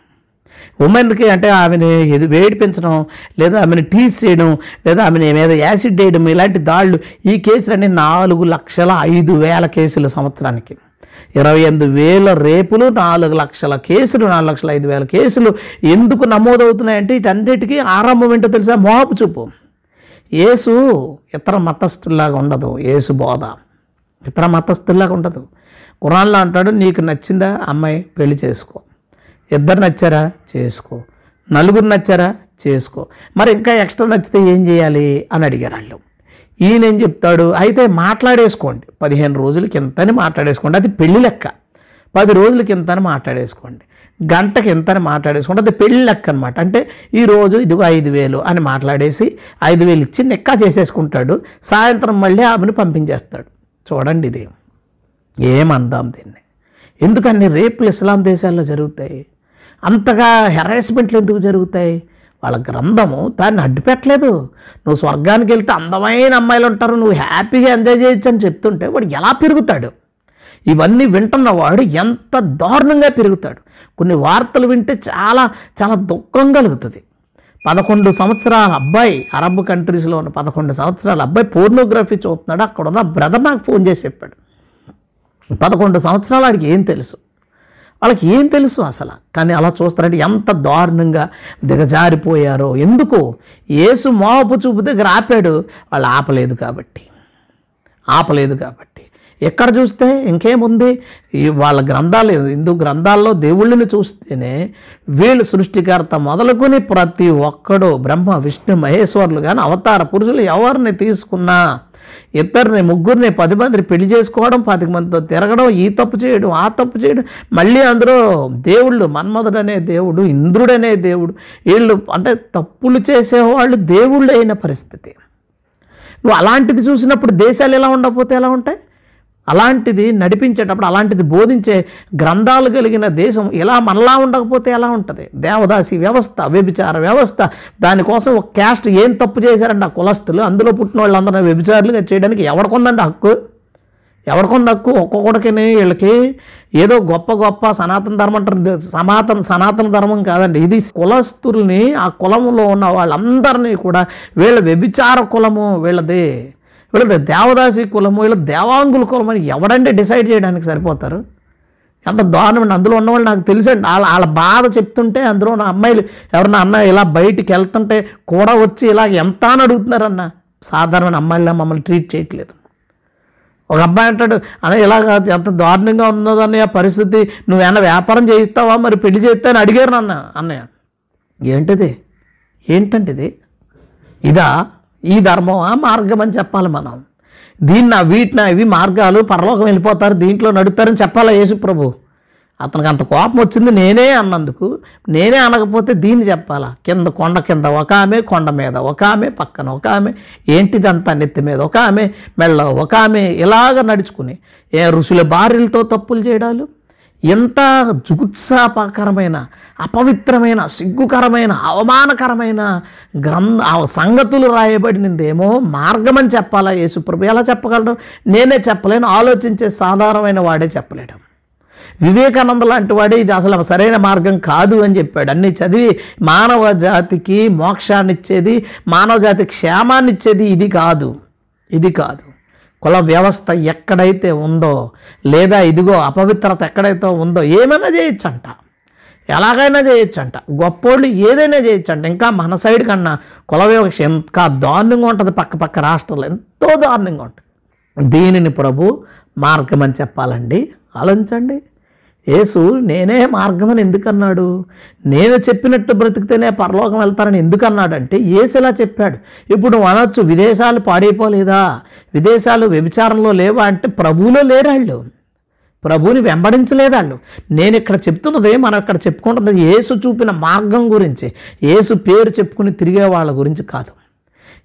ఉమెన్కి అంటే ఆమెను ఎది వేడిపించడం లేదా ఆమెను టీస్ చేయడం లేదా ఆమెను మీద యాసిడ్ వేయడం ఇలాంటి దాళ్ళు ఈ కేసులన్నీ నాలుగు లక్షల ఐదు వేల కేసులు సంవత్సరానికి. ఇరవై ఎనిమిది వేల రేపులు నాలుగు లక్షల కేసులు నాలుగు లక్షల ఐదు వేల కేసులు ఎందుకు నమోదవుతున్నాయంటే వీటన్నిటికీ ఆరంభం ఏంటో తెలుసా? మోహపు చూపు. యేసు ఇతర మతస్థుల్లాగా ఉండదు. యేసు బోధ. ఇతర మతస్థుల్లాగా ఉండదు. కురాన్లో అంటాడు నీకు నచ్చిందా? అమ్మాయి పెళ్ళి చేసుకో. ఇద్దరు నచ్చారా? చేసుకో. నలుగురు నచ్చారా? చేసుకో. మరి ఇంకా ఎక్స్ట్రా నచ్చితే ఏం చేయాలి? అని అడిగారు వాళ్ళు. ఈయనేం చెప్తాడు? అయితే మాట్లాడేసుకోండి. పదిహేను రోజుల కింతని మాట్లాడేసుకోండి. అది పెళ్ళి లెక్క. పది రోజులకి కింతని మాట్లాడేసుకోండి. గంటకి ఎంతని మాట్లాడేసుకోండి. అది పెళ్ళి లెక్క అనమాట అంటే ఈరోజు ఇదిగో ఐదు వేలు అని మాట్లాడేసి ఐదు వేలు ఇచ్చి నిక్కా చేసేసుకుంటాడు. సాయంత్రం మళ్ళీ ఆమెను పంపించేస్తాడు. చూడండి ఇది. ఏమందాం దీన్ని. ఎందుకని రేపులు ఇస్లాం దేశాల్లో జరుగుతాయి? అంతగా హెరాస్మెంట్లు ఎందుకు జరుగుతాయి? వాళ్ళ గ్రంథము దాన్ని అడ్డుపెట్టలేదు. నువ్వు స్వర్గానికి వెళ్తే అందమైన అమ్మాయిలు ఉంటారు నువ్వు హ్యాపీగా ఎంజాయ్ చేయొచ్చు అని చెప్తుంటే వాడు ఎలా పెరుగుతాడు? ఇవన్నీ వింటున్నవాడు ఎంత దారుణంగా పెరుగుతాడు. కొన్ని వార్తలు వింటే చాలా చాలా దుఃఖం కలుగుతుంది. పదకొండు సంవత్సరాల అబ్బాయి అరబ్ కంట్రీస్లో ఉన్న పదకొండు సంవత్సరాల అబ్బాయి పోర్నోగ్రఫీ చూస్తున్నాడు. అక్కడ ఉన్న బ్రదర్ నాకు ఫోన్ చేసి చెప్పాడు. పదకొండు సంవత్సరాలు వాడికి ఏం తెలుసు? వాళ్ళకి ఏం తెలుసు అసలు? కానీ అలా చూస్తారంటే ఎంత దారుణంగా దిగజారిపోయారో. ఎందుకు? ఏసు మోహపు చూపు దగ్గర ఆపాడు. వాళ్ళు ఆపలేదు కాబట్టి. ఆపలేదు కాబట్టి. ఎక్కడ చూస్తే? ఇంకేముంది? ఈ వాళ్ళ గ్రంథాలు హిందూ గ్రంథాల్లో దేవుళ్ళని చూస్తేనే వీళ్ళు సృష్టికర్త మొదలుకొని ప్రతి ఒక్కడు బ్రహ్మ విష్ణు మహేశ్వరులు కానీ అవతార పురుషులు ఎవరిని తీసుకున్నా ఇద్దరిని ముగ్గురిని పది మందిని పెళ్ళి చేసుకోవడం పది మందితో తిరగడం ఈ తప్పు చేయడం ఆ తప్పు చేయడం. మళ్ళీ అందరూ దేవుళ్ళు మన్మధుడనే దేవుడు ఇంద్రుడనే దేవుడు. వీళ్ళు అంటే తప్పులు చేసేవాళ్ళు దేవుళ్ళు అయిన పరిస్థితి. నువ్వు అలాంటిది చూసినప్పుడు దేశాలు ఎలా ఉండకపోతే ఎలా ఉంటాయి? అలాంటిది నడిపించేటప్పుడు అలాంటిది బోధించే గ్రంథాలు కలిగిన దేశం ఇలా మనలా ఉండకపోతే ఎలా ఉంటుంది? దేవదాసి వ్యవస్థ వ్యభిచార వ్యవస్థ దానికోసం ఒక క్యాస్ట్ ఏం తప్పు చేశారండి ఆ కులస్తులు? అందులో పుట్టిన వాళ్ళందరూ వ్యభిచారులుగా చేయడానికి ఎవరికొందండి హక్కు? ఎవరికొంది హక్కు? ఒక్కొక్కడికి వీళ్ళకి ఏదో గొప్ప గొప్ప సనాతన ధర్మం అంటారు. సనాతన సనాతన ధర్మం కాదండి. ఇది కులస్తుల్ని ఆ కులంలో ఉన్న వాళ్ళందరినీ కూడా వీళ్ళ వ్యభిచార కులము వీళ్ళది. వీళ్ళది దేవదాసి కులము వీళ్ళ దేవాంగుల కులం అని ఎవడంటే డిసైడ్ చేయడానికి సరిపోతారు? ఎంత దారుణం అందులో ఉన్నవాళ్ళు నాకు తెలుసండి వాళ్ళ వాళ్ళ బాధ చెప్తుంటే అందులో నా అమ్మాయిలు ఎవరన్నా అన్న ఇలా బయటికి వెళ్తుంటే కూడా వచ్చి ఇలా ఎంత అని అడుగుతున్నారన్న? సాధారణమైన అమ్మాయిలా మమ్మల్ని ట్రీట్ చేయట్లేదు. ఒక అబ్బాయి అంటాడు అనే ఇలా ఎంత దారుణంగా ఉన్నదని ఆ పరిస్థితి. నువ్వేమైనా వ్యాపారం చేయిస్తావా? మరి పెళ్ళి చేస్తా అని అడిగారు నాన్న అన్నయ్య. ఏంటిది? ఏంటంటే ఇది? ఇదా ఈ ధర్మమా మార్గం అని చెప్పాలి మనం. దీన్ని వీటిని ఇవి మార్గాలు పరలోకం వెళ్ళిపోతారు దీంట్లో నడుపుతారని చెప్పాలా యేసు ప్రభు అతనికి అంత కోపం వచ్చింది నేనే అన్నందుకు నేనే అనకపోతే దీన్ని చెప్పాలా? కింద కొండ కింద ఒక ఆమె కొండ మీద ఒక ఆమె పక్కన ఒక ఆమె ఏంటిదంతా నెత్తి మీద ఒక ఆమె మెళ్ళ ఒక ఆమె ఇలాగ నడుచుకుని ఏ ఋషుల భార్యలతో తప్పులు చేయడాలు? ఎంత జుగుత్సాపకరమైన అపవిత్రమైన సిగ్గుకరమైన అవమానకరమైన గ్రంథ సంగతులు రాయబడినదేమో మార్గం అని చెప్పాలా యేసుప్రభు ఎలా చెప్పగలడు? నేనే చెప్పలేను ఆలోచించే సాధారణమైన వాడే చెప్పలేడు. వివేకానంద లాంటి వాడే ఇది అసలు సరైన మార్గం కాదు అని చెప్పాడు. అన్ని చదివి మానవ జాతికి మోక్షాన్నిచ్చేది మానవ జాతి క్షేమాన్నిచ్చేది ఇది కాదు. ఇది కాదు. కుల వ్యవస్థ ఎక్కడైతే ఉందో లేదా ఇదిగో అపవిత్రత ఎక్కడైతే ఉందో ఏమైనా చేయొచ్చంట. ఎలాగైనా చేయొచ్చంట. గొప్పోళ్ళు ఏదైనా చేయొచ్చంట. ఇంకా మన సైడ్ కన్నా కుల వివక్ష ఇంకా దారుణంగా ఉంటుంది పక్క పక్క రాష్ట్రాలు ఎంతో దారుణంగా ఉంటుంది. దీనిని ప్రభు మార్గమని చెప్పాలండి. ఆలోచించండి. యేసు నేనే మార్గం అని ఎందుకన్నాడు? నేను చెప్పినట్టు బ్రతికితేనే పరలోకం వెళ్తారని ఎందుకన్నాడంటే యేసు ఇలా చెప్పాడు. ఇప్పుడు అనొచ్చు విదేశాలు పాడైపోలేదా? విదేశాలు వ్యభిచారంలో లేవా అంటే ప్రభువులో లేరాళ్ళు. ప్రభువుని వెంబడించలేదాళ్ళు. నేను ఇక్కడ చెప్తున్నది మనం ఇక్కడ చెప్పుకుంటున్నది యేసు చూపిన మార్గం గురించి. యేసు పేరు చెప్పుకుని తిరిగే వాళ్ళ గురించి కాదు.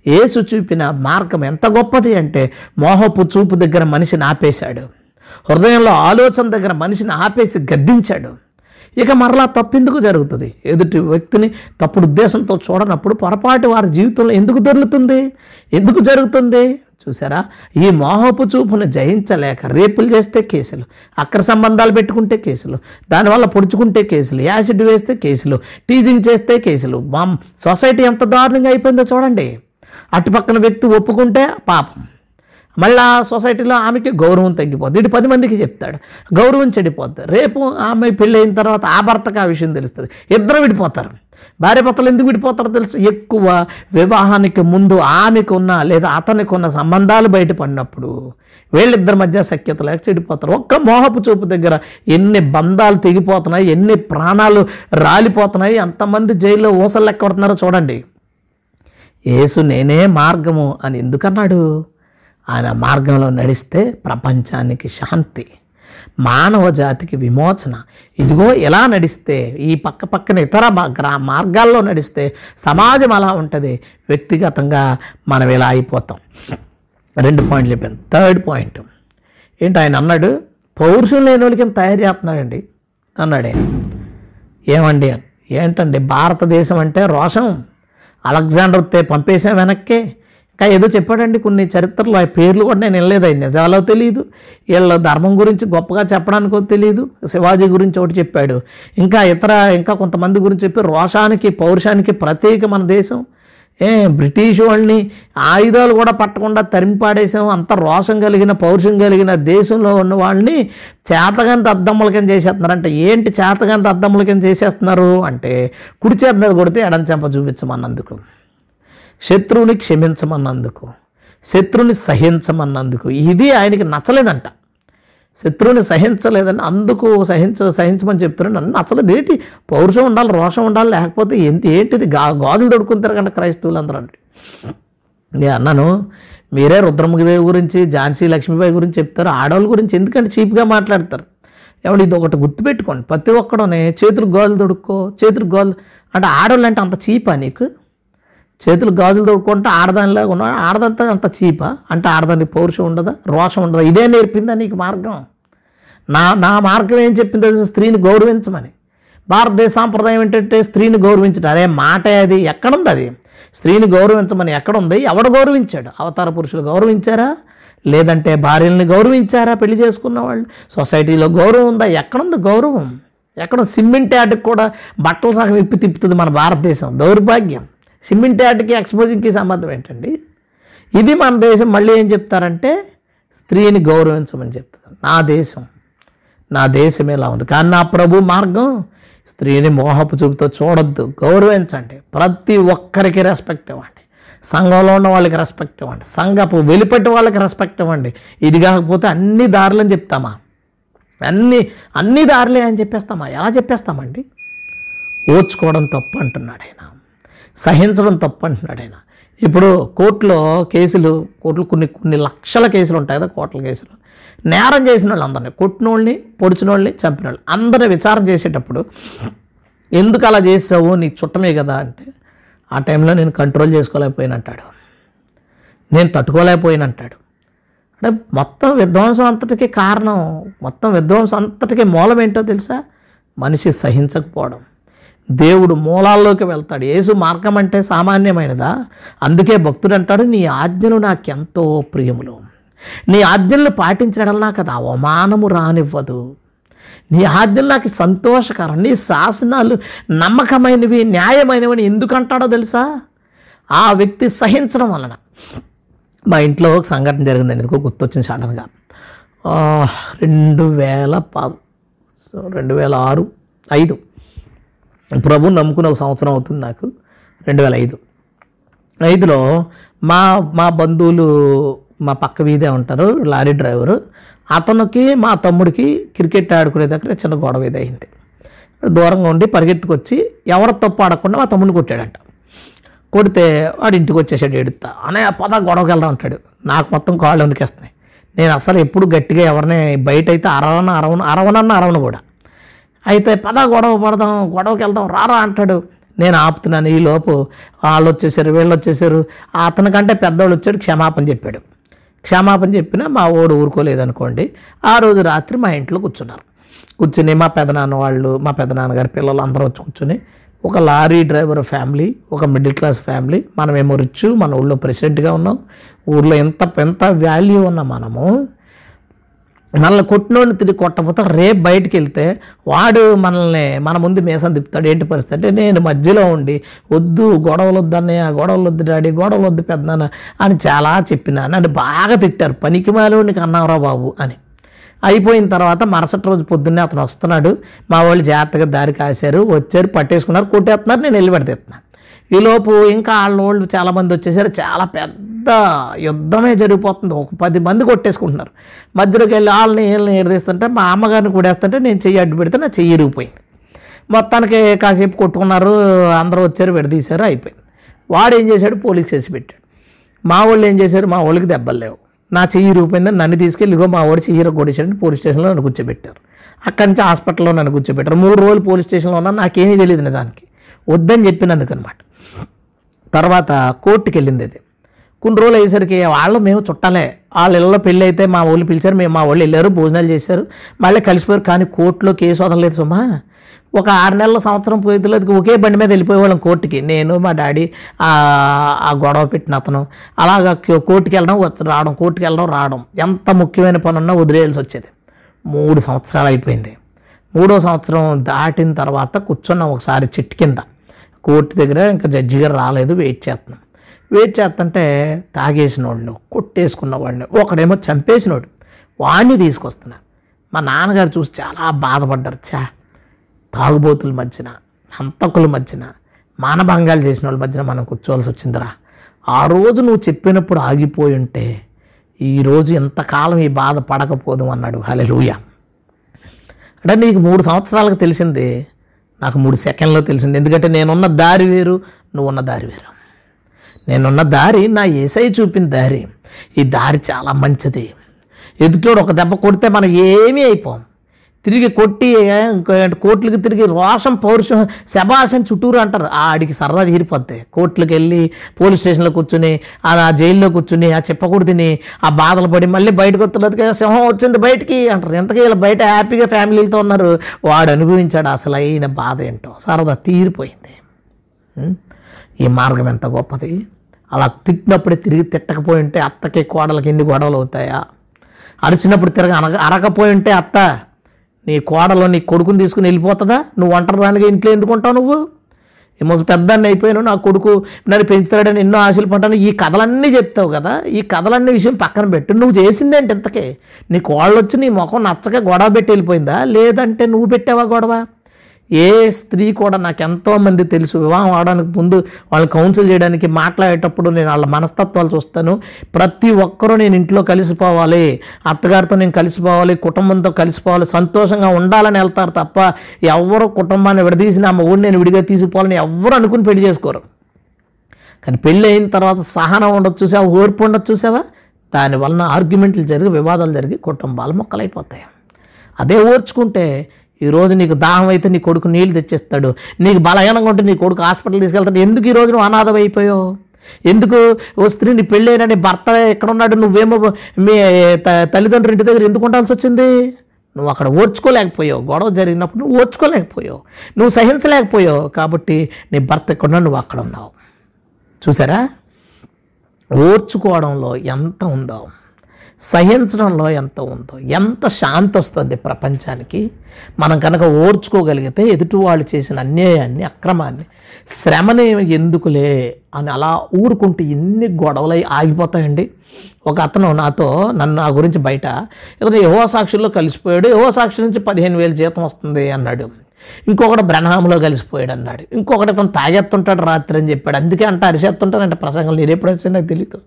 యేసు చూపిన మార్గం ఎంత గొప్పది అంటే మోహపు చూపు దగ్గర మనిషిని ఆపేశాడు. హృదయంలో ఆలోచన దగ్గర మనిషిని ఆపేసి గద్దించాడు. ఇక మరలా తప్పెందుకు జరుగుతుంది? ఎదుటి వ్యక్తిని తప్పుడు ఉద్దేశంతో చూడనప్పుడు పొరపాటు వారి జీవితంలో ఎందుకు దొరుకుతుంది ఎందుకు జరుగుతుంది? చూసారా ఈ మోహపు చూపును జయించలేక రేపులు చేస్తే కేసులు అక్ర సంబంధాలు పెట్టుకుంటే కేసులు దానివల్ల పొడుచుకుంటే కేసులు యాసిడ్ వేస్తే కేసులు టీజింగ్ చేస్తే కేసులు మా సొసైటీ ఎంత దారుణంగా అయిపోయిందో చూడండి. అటుపక్కన వ్యక్తి ఒప్పుకుంటే పాపం. మళ్ళా సొసైటీలో ఆమెకి గౌరవం తగ్గిపోద్ది. ఇటు పది మందికి చెప్తాడు. గౌరవం చెడిపోద్ది. రేపు ఆమె పెళ్ళి అయిన తర్వాత ఆ భర్తకు ఆ విషయం తెలుస్తుంది. ఇద్దరు విడిపోతారు. భార్య భర్తలు ఎందుకు విడిపోతారో తెలుసు. ఎక్కువ వివాహానికి ముందు ఆమెకు ఉన్న లేదా అతనికి ఉన్న సంబంధాలు బయటపడినప్పుడు వీళ్ళిద్దరి మధ్య సఖ్యత లేక చెడిపోతారు. ఒక్క మోహపు చూపు దగ్గర ఎన్ని బంధాలు తెగిపోతున్నాయి ఎన్ని ప్రాణాలు రాలిపోతున్నాయి ఎంతమంది జైల్లో ఊసలు లెక్క పడుతున్నారో చూడండి. యేసు నేనే మార్గము అని ఎందుకన్నాడు? ఆయన మార్గంలో నడిస్తే ప్రపంచానికి శాంతి మానవ జాతికి విమోచన. ఇదిగో ఎలా నడిస్తే ఈ పక్క పక్కన ఇతర గ్రా మార్గాల్లో నడిస్తే సమాజం అలా ఉంటుంది. వ్యక్తిగతంగా మనం ఇలా అయిపోతాం. రెండు పాయింట్లు చెప్పాను. థర్డ్ పాయింట్ ఏంటి ఆయన అన్నాడు పౌరుషం లేని వాళ్ళకి తయారు చేస్తున్నాడండి? అన్నాడు. ఆయన ఏమండి? ఏంటండి? భారతదేశం అంటే రోషం. అలెగ్జాండర్ పంపేసాం పంపేశాం వెనక్కే. కానీ ఏదో చెప్పాడండి కొన్ని చరిత్రలో ఆ పేర్లు కూడా నేను వెళ్ళలేదు అవి నిజాలో తెలియదు వీళ్ళ ధర్మం గురించి గొప్పగా చెప్పడానికో తెలియదు శివాజీ గురించి ఒకటి చెప్పాడు. ఇంకా ఇతర ఇంకా కొంతమంది గురించి చెప్పి రోషానికి పౌరుషానికి ప్రత్యేక మన దేశం. ఏ బ్రిటిష్ వాళ్ళని ఆయుధాలు కూడా పట్టకుండా తరిమిపాడేశాం అంత రోషం కలిగిన పౌరుషం కలిగిన దేశంలో ఉన్న వాళ్ళని చేతగంత అద్దమ్మలకం చేసేస్తున్నారు. అంటే ఏంటి చేతగంత అద్దమ్మలకం చేసేస్తున్నారు? అంటే కుడిచేత మీద కొడితే ఎడం చెంప చూపించమన్నందుకు. శత్రువుని క్షమించమన్నందుకు శత్రువుని సహించమన్నందుకు. ఇది ఆయనకి నచ్చలేదంట. శత్రువుని సహించలేదని అందుకు సహించ సహించమని చెప్తున్నాడు నన్ను నచ్చలేదు. ఏంటి? పౌరుషం ఉండాలి రోషం ఉండాలి లేకపోతే ఏంటి? ఏంటిది? గా గాజులు దొడుకుంటారు కంటే క్రైస్తవులు అందరూ అంటే నేను అన్నాను మీరే రుద్రముఖదేవి గురించి ఝాన్సీ లక్ష్మీబాయి గురించి చెప్తారు. ఆడవాళ్ళ గురించి ఎందుకంటే చీప్గా మాట్లాడతారు. ఏమంటే ఇది ఒకటి గుర్తుపెట్టుకోండి ప్రతి ఒక్కడనే చేతులు గాజులు దొడుక్కో చేతులు గాజులు అంటే ఆడవాళ్ళు అంటే అంత చీపా నీకు? చేతులు గాజులు తొడుక్కుంటే ఆడదానిలాగా ఉన్నా ఆడదంతా అంత చీపా? అంటే ఆడదానికి పౌరుషం ఉండదా? రోషం ఉండదా? ఇదే నేర్పిందా నీకు మార్గం? నా నా మార్గం ఏం చెప్పింది అది స్త్రీని గౌరవించమని. భారతదేశ సాంప్రదాయం ఏంటంటే స్త్రీని గౌరవించడం. అరే మాటే అది ఎక్కడుంది అది? స్త్రీని గౌరవించమని ఎక్కడుంది? ఎవడు గౌరవించాడు? అవతార పురుషులు గౌరవించారా? లేదంటే భార్యల్ని గౌరవించారా పెళ్ళి చేసుకున్న వాళ్ళు? సొసైటీలో గౌరవం ఉందా? ఎక్కడుంది గౌరవం? ఎక్కడ సిమ్మెంట్ యాడ్కి కూడా బట్టలు సగం ఇప్పి తిప్పుతుంది మన భారతదేశం. దౌర్భాగ్యం. సిమెంట్ యాడ్కి ఎక్స్పోజింగ్కి సంబంధం ఏంటండి? ఇది మన దేశం మళ్ళీ ఏం చెప్తారంటే స్త్రీని గౌరవించమని చెప్తారు. నా దేశం నా దేశం ఎలా ఉంది? కానీ నా ప్రభు మార్గం స్త్రీని మోహపు చూపుతో చూడొద్దు గౌరవించండి. ప్రతి ఒక్కరికి రెస్పెక్ట్ ఇవ్వండి. సంఘంలో ఉన్న వాళ్ళకి రెస్పెక్ట్ ఇవ్వండి. సంఘపు వెలిపెట్టి వాళ్ళకి రెస్పెక్ట్ ఇవ్వండి. ఇది కాకపోతే అన్ని దారులని చెప్తామా? అన్ని అన్ని దారులే అని చెప్పేస్తామా? ఎలా చెప్పేస్తామండి? ఓర్చుకోవడం తప్పు అంటున్నాడు ఆయన. సహించడం తప్పు అంటున్నాడు ఆయన. ఇప్పుడు కోర్టులో కేసులు కోర్టులు కొన్ని కొన్ని లక్షల కేసులు ఉంటాయి కదా కోట్ల కేసులు. నేరం చేసిన వాళ్ళు అందరినీ కొట్టిన వాళ్ళని పొడిచిన వాళ్ళని చంపిన వాళ్ళు అందరిని విచారణ చేసేటప్పుడు ఎందుకు అలా చేసావు? నీ చుట్టమే కదా అంటే ఆ టైంలో నేను కంట్రోల్ చేసుకోలేకపోయినంటాడు నేను తట్టుకోలేకపోయినంటాడు అంటే మొత్తం విధ్వంసం అంతటికి కారణం మొత్తం విధ్వంసం అంతటికి మూలం ఏంటో తెలుసా? మనిషి సహించకపోవడం. దేవుడు మూలాల్లోకి వెళ్తాడు. యేసు మార్గం అంటే సామాన్యమైనదా? అందుకే భక్తుడు అంటాడు నీ ఆజ్ఞలు నాకెంతో ప్రియములు. నీ ఆజ్ఞలను పాటించడం నాకు అది అవమానము రానివ్వదు. నీ ఆజ్ఞలు నాకు సంతోషకరం. నీ శాసనాలు నమ్మకమైనవి న్యాయమైనవి అని తెలుసా? ఆ వ్యక్తి సహించడం వలన. మా ఇంట్లో ఒక సంఘటన జరిగిందండి ఎందుకో గుర్తొచ్చింది సడన్గా రెండు వేల ప రెండు వేల ఆరు ఐదు. ప్రభు నమ్ముకుని ఒక సంవత్సరం అవుతుంది నాకు రెండు వేల ఐదు. ఐదులో మా మా బంధువులు మా పక్క వీధే ఉంటారు లారీ డ్రైవరు. అతనికి మా తమ్ముడికి క్రికెట్ ఆడుకునే దగ్గర చిన్న గొడవ ఇది అయింది దూరంగా ఉండి పరిగెత్తుకొచ్చి ఎవరు తప్పు ఆడకుండా మా తమ్ముడిని కొట్టాడంట. కొడితే వాడు ఇంటికి వచ్చేసాడు ఎడుతా అనే పద గొడవకి వెళ్దాం అంటాడు. నాకు మొత్తం కాళ్ళు వణికేస్తున్నాయి నేను అసలు ఎప్పుడు గట్టిగా ఎవరిని బయట అయితే అరవన అరవను అరవనన్న అరవను కూడా. అయితే పద గొడవ పడదాం గొడవకి వెళ్దాం రారా అంటాడు. నేను ఆపుతున్నాను ఈ లోపు. వాళ్ళు వచ్చేసారు వీళ్ళు వచ్చేసారు. అతనికంటే పెద్దవాళ్ళు వచ్చాడు క్షమాపణ చెప్పాడు. క్షమాపణ చెప్పినా మా ఓడు ఊరుకోలేదనుకోండి. ఆ రోజు రాత్రి మా ఇంట్లో కూర్చున్నారు. కూర్చుని మా పెదనాన్న వాళ్ళు మా పెదనాన్నగారి పిల్లలు అందరూ వచ్చి కూర్చుని ఒక లారీ డ్రైవర్ ఫ్యామిలీ ఒక మిడిల్ క్లాస్ ఫ్యామిలీ మనమేమో రిచ్ మన ఊళ్ళో ప్రెసిడెంట్గా ఉన్నాం. ఊళ్ళో ఎంత ఎంత వాల్యూ ఉన్న మనము మనల్ని కొట్టినోడిని తిరిగి కొట్టకపోతే రేపు బయటికి వెళ్తే వాడు మనల్ని మన ముందు మేసం తిప్పుతాడు. ఏంటి పరిస్థితి అంటే నేను మధ్యలో ఉండి వద్దు గొడవలు వద్దన్నయ్య గొడవలు వద్దు డాడీ గొడవలు వద్దు పెద్దనాన్న అని చాలా చెప్పినా. నన్ను బాగా తిట్టారు. పనికి మాలోనికి అన్నావురా బాబు అని. అయిపోయిన తర్వాత మరుసటి రోజు పొద్దున్నే అతను వస్తున్నాడు. మా వాళ్ళు జాగ్రత్తగా దారి కాశారు. వచ్చారు పట్టేసుకున్నారు కొట్టేస్తున్నారు నేను వెళ్ళి పెడతేస్తున్నాను ఈలోపు ఇంకా వాళ్ళ వాళ్ళు చాలామంది వచ్చేసారు. చాలా పెద్ద పెద్ద యుద్ధమే జరిగిపోతుంది. ఒక పది మంది కొట్టేసుకుంటున్నారు. మధ్యలోకి వెళ్ళి వాళ్ళని వీళ్ళని ఎడదీస్తుంటే మా అమ్మగారిని కూడేస్తుంటే నేను చెయ్యి అడ్డు పెడితే నా చెయ్యి ఇరిగిపోయింది. మొత్తానికి కాసేపు కొట్టుకున్నారు. అందరూ వచ్చారు విడదీశారు అయిపోయింది. వాడు ఏం చేశాడు? పోలీస్ చేసి పెట్టాడు. మా వాళ్ళు ఏం చేశారు? మా వాళ్ళకి దెబ్బలు లేవు. నా చెయ్యి ఇరిగిపోయిందని నన్ను తీసుకెళ్ళి ఇగో మా వాడు చెయ్యి కొట్టేశాడని పోలీస్ స్టేషన్లో నన్ను కూర్చోబెట్టారు. అక్కడి నుంచి హాస్పిటల్లో నన్ను కూర్చోబెట్టారు. మూడు రోజులు పోలీస్ స్టేషన్లో ఉన్నా నాకేమీ తెలియదు నిజానికి. వద్దని చెప్పినందుకు అనమాట తర్వాత కోర్టుకి వెళ్ళింది అది. కొన్ని రోజులు అయ్యేసరికి వాళ్ళు మేము చుట్టాలే. వాళ్ళ ఇళ్ళలో పెళ్ళి అయితే మా వాళ్ళు పిలిచారు మేము మా వాళ్ళు వెళ్ళారు భోజనాలు చేశారు. మళ్ళీ కలిసిపోయారు కానీ కోర్టులో కేసు వదలలేదు సుమా. ఒక ఆరు నెలల సంవత్సరం పోయేది ఒకే బండి మీద వెళ్ళిపోయేవాళ్ళం కోర్టుకి. నేను మా డాడీ ఆ గొడవ పెట్టిన అతను. అలాగా కోర్టుకి వెళ్ళడం వచ్చి రావడం కోర్టుకి వెళ్ళడం రావడం. ఎంత ముఖ్యమైన పని ఉన్నా వదిలేయాల్సి వచ్చేది. మూడు సంవత్సరాలు అయిపోయింది. మూడో సంవత్సరం దాటిన తర్వాత కూర్చున్నాం ఒకసారి చెట్టు కింద. కోర్టు దగ్గర ఇంకా జడ్జి గారు రాలేదు వెయిట్ చేస్తున్నాం. వెయిట్ చేస్తుంటే తాగేసిన వాడిని కొట్టేసుకున్న వాడిని ఒకడేమో చంపేసినోడు వాడిని తీసుకొస్తున్నాను మా నాన్నగారు చూసి చాలా బాధపడ్డారు. చా తాగుబోతుల మధ్యన హంతకుల మధ్యన మానభంగాలు చేసిన వాళ్ళ మధ్యన మనం కూర్చోవలసి వచ్చిందిరా. ఆ రోజు నువ్వు చెప్పినప్పుడు ఆగిపోయి ఉంటే ఈరోజు ఎంతకాలం ఈ బాధ పడకపోదు అన్నాడు. హలే అంటే నీకు మూడు సంవత్సరాలకు తెలిసింది నాకు మూడు సెకండ్లో తెలిసింది. ఎందుకంటే నేనున్న దారి వేరు నువ్వు ఉన్న దారి వేరు. నేనున్న దారి నా ఏసై చూపిన దారి. ఈ దారి చాలా మంచిది. ఎదుటోడు ఒక దెబ్బ కొడితే మనం ఏమీ అయిపోం. తిరిగి కొట్టి కోట్లకి తిరిగి రోషం పౌరుషం శబాషం చుట్టూరు అంటారు. ఆ ఆడికి సరదా తీరిపోద్ది. కోర్టులకు వెళ్ళి పోలీస్ స్టేషన్లో కూర్చుని ఆ జైల్లో కూర్చుని ఆ చెప్పకూడదు తిని ఆ బాధలు పడి మళ్ళీ బయటకు వస్తున్నది సింహం వచ్చింది బయటికి అంటారు. ఎంతకీ ఇలా బయట హ్యాపీగా ఫ్యామిలీలతో ఉన్నారు. వాడు అనుభవించాడు అసలు అయిన బాధ ఏంటో. సరదా తీరిపోయింది. ఈ మార్గం ఎంత గొప్పది? అలా తిట్టినప్పుడే తిరిగి తిట్టకపోయి ఉంటే అత్తకి కోడలకి ఎన్ని గొడవలు అవుతాయా? అరిచినప్పుడు తిరగ అనగ అరకపోయి ఉంటే అత్త నీ కోడలో నీ కొడుకుని తీసుకుని వెళ్ళిపోతుందా? నువ్వు ఒంటరి దానిగా ఇంట్లో ఎందుకు ఉంటావు నువ్వు? ఈ మొదలు పెద్దాన్ని అయిపోయాను నా కొడుకు నన్ను పెంచుతాడని ఎన్నో ఆశలు పడ్డాను. ఈ కథలన్నీ చెప్తావు కదా ఈ కథలన్నీ విషయం పక్కన పెట్టు. నువ్వు చేసిందేంటి ఇంతకే? నీ కోళ్ళు వచ్చి నీ ముఖం నచ్చక గొడవ పెట్టి వెళ్ళిపోయిందా? లేదంటే నువ్వు పెట్టావా గొడవ? ఏ స్త్రీ కూడా నాకు ఎంతో మంది తెలుసు. వివాహం అవడానికి ముందు వాళ్ళని కౌన్సిల్ చేయడానికి మాట్లాడేటప్పుడు నేను వాళ్ళ మనస్తత్వాలు చూస్తాను. ప్రతి ఒక్కరూ నేను ఇంట్లో కలిసిపోవాలి. అత్తగారితో నేను కలిసిపోవాలి. కుటుంబంతో కలిసిపోవాలి. సంతోషంగా ఉండాలని వెళ్తారు తప్ప ఎవరు కుటుంబాన్ని విడదీసి నా మొగుడు నేను విడిగా తీసుకుపోవాలని ఎవరు అనుకుని పెళ్ళి చేసుకోరు. కానీ పెళ్ళి అయిన తర్వాత సహనం ఉండదు చూసావా? ఓర్పు ఉండదు చూసావా? దానివలన ఆర్గ్యుమెంట్లు జరిగి వివాదాలు జరిగి కుటుంబాలు మొక్కలైపోతాయి. అదే ఓర్చుకుంటే ఈరోజు నీకు దాహం అయితే నీ కొడుకు నీళ్ళు తెచ్చేస్తాడు. నీకు బలహీనంగా ఉంటే నీ కొడుకు హాస్పిటల్ తీసుకెళ్తాడు. ఎందుకు ఈరోజు నువ్వు అనాథం అయిపోయావు? ఎందుకు ఓ స్త్రీని నీ పెళ్ళైనా భర్త ఎక్కడున్నాడు నువ్వేమో మీ త- తల్లిదండ్రుల ఇంటి దగ్గర ఎందుకు ఉండాల్సి వచ్చింది? నువ్వు అక్కడ ఓర్చుకోలేకపోయావు. గొడవ జరిగినప్పుడు నువ్వు ఓర్చుకోలేకపోయావు. నువ్వు సహించలేకపోయావు. కాబట్టి నీ భర్త ఎక్కడున్నా నువ్వు అక్కడ ఉన్నావు. చూసారా? ఓర్చుకోవడంలో ఎంత ఉందో. సహించడంలో ఎంత ఉందో ఎంత శాంతి వస్తుంది ప్రపంచానికి మనం కనుక ఓర్చుకోగలిగితే ఎదుటి వాళ్ళు చేసిన అన్యాయాన్ని అక్రమాన్ని శ్రమని ఎందుకులే అని అలా ఊరుకుంటే ఎన్ని గొడవలు ఆగిపోతాయండి. ఒక అతను నాతో నన్ను నా గురించి బయట ఏదో యహో సాక్షుల్లో కలిసిపోయాడు యహో సాక్షి నుంచి పదిహేను వేలు జీతం వస్తుంది అన్నాడు. ఇంకొకటి బ్రహ్మంలో కలిసిపోయాడు అన్నాడు. ఇంకొకటి అతను తాగెత్తుంటాడు రాత్రి అని చెప్పాడు. అందుకే అంటే అరిసేస్తుంటానంటే ప్రసంగం నేను ఎప్పుడు అరిసే నాకు తెలియదు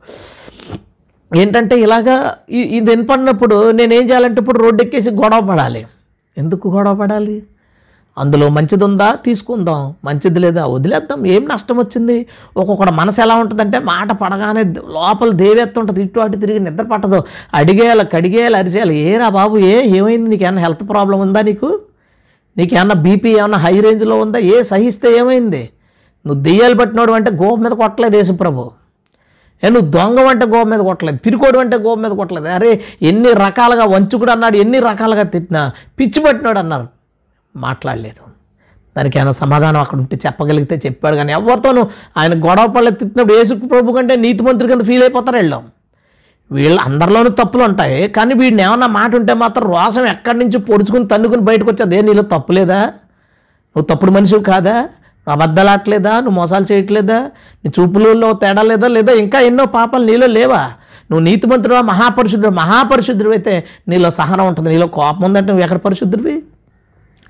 ఏంటంటే ఇలాగా ఇది వినపడినప్పుడు నేనేం చేయాలంటే ఇప్పుడు రోడ్డు ఎక్కేసి గొడవ పడాలి. ఎందుకు గొడవ పడాలి? అందులో మంచిది ఉందా తీసుకుందాం. మంచిది లేదా? వదిలేద్దాం. ఏం నష్టం వచ్చింది? ఒక్కొక్కటి మనసు ఎలా ఉంటుందంటే మాట పడగానే లోపల దేవెత్త ఉంటుంది ఇటు అటు తిరిగి నిద్ర పట్టదు. అడిగేయాలి కడిగేయాలి అరిచేయాలి. ఏరా బాబు ఏ ఏమైంది? నీకు ఏమైనా హెల్త్ ప్రాబ్లం ఉందా నీకు? నీకు ఏమన్నా బీపీ ఏమన్నా హై రేంజ్లో ఉందా? ఏ సహిస్తే ఏమైంది? నువ్వు దెయ్యాలు పట్టినోడు అంటే గోప మీద కొట్టలేదు యేసుప్రభు. నువ్వు దొంగ వంట గోవ మీద కొట్టలేదు పిరికోడు అంటే గోవ మీద కొట్టలేదు. అరే ఎన్ని రకాలుగా వంచుకుడు అన్నాడు ఎన్ని రకాలుగా తిట్టినా పిచ్చి పట్టినాడు అన్నారు. మాట్లాడలేదు. దానికి ఏమైనా సమాధానం అక్కడ ఉంటే చెప్పగలిగితే చెప్పాడు కానీ ఎవరితోనూ ఆయన గొడవ పడలేదు తిట్టినప్పుడు యేసు ప్రభు కంటే నీతిమంత్రి కింద ఫీల్ అయిపోతారు వెళ్ళాం. వీళ్ళు అందరిలోనూ తప్పులు ఉంటాయి కానీ వీడిని ఏమన్నా మాట ఉంటే మాత్రం రోషం ఎక్కడి నుంచి పొడుచుకుని తన్నుకుని బయటకు వచ్చేది? ఏ నీలో నువ్వు తప్పుడు మనిషివి కాదా? అబద్ధాలాట్లేదా నువ్వు మోసాలు చేయట్లేదా? నీ చూపులలో తేడా లేదా? లేదా ఇంకా ఎన్నో పాపాలు నీలో లేవా? నువ్వు నీతిమంతుడు మహాపరిశుద్ధుడు మహాపరిశుద్ధుడు అయితే నీలో సహనం ఉంటుంది. నీలో కోపం ఉందంటే నువ్వు ఎక్కడ పరిశుద్ధుడివి?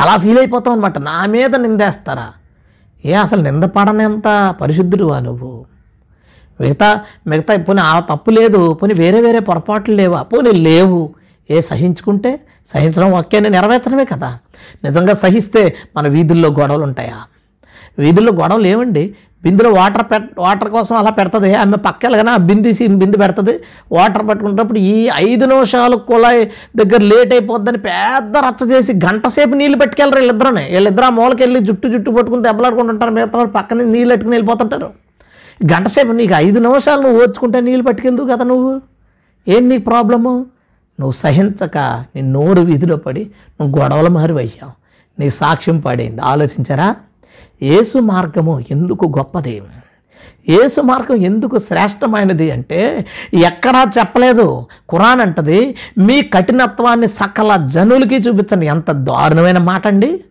అలా ఫీల్ అయిపోతావు అనమాట నా మీద నిందేస్తారా? ఏ అసలు నింద పడనంత పరిశుద్ధుడువా నువ్వు? మిగతా మిగతా పోనీ ఆ తప్పు లేదు. పోనీ వేరే వేరే పొరపాట్లు లేవా? పోనీ లేవు. ఏ సహించుకుంటే? సహించడం వాక్యాన్ని నెరవేర్చడమే కదా. నిజంగా సహిస్తే మన వీధుల్లో గొడవలు ఉంటాయా వీధుల్లో గొడవలు ఏమండి? బిందులో వాటర్ పెట్ వాటర్ కోసం అలా పెడుతుంది. ఆమె పక్కెళ్ళగానే ఆ బింది సీన్ బిందు పెడుతుంది. వాటర్ పట్టుకునేటప్పుడు ఈ ఐదు నిమిషాలు కుళాయి దగ్గర లేట్ అయిపోద్దని పెద్ద రచ్చ చేసి గంట సేపు నీళ్ళు పెట్టుకెళ్ళరు వీళ్ళిద్దరూ వీళ్ళిద్దరు ఆ మూలకి వెళ్ళి జుట్టు జుట్టు పట్టుకుని దెబ్బలాడుకుంటుంటారు మిగతా వాళ్ళు పక్కన నీళ్ళు పెట్టుకుని వెళ్ళిపోతుంటారు. గంట సేపు నీకు ఐదు నిమిషాలు నువ్వు ఓర్చుకుంటే నీళ్ళు పట్టుకెళ్దు కదా నువ్వు? ఏం నీకు ప్రాబ్లము? నువ్వు సహించక నీ నోరు వీధిలో పడి నువ్వు గొడవల మారి వేశావు. నీ సాక్ష్యం పడింది. ఆలోచించారా? యేసు మార్గము ఎందుకు గొప్పది? యేసు మార్గం ఎందుకు శ్రేష్టమైనది అంటే ఎక్కడా చెప్పలేదు. ఖురాన్ అంటది మీ కఠినత్వాన్ని సకల జనులకి చూపించండి. ఎంత దారుణమైన మాట అండి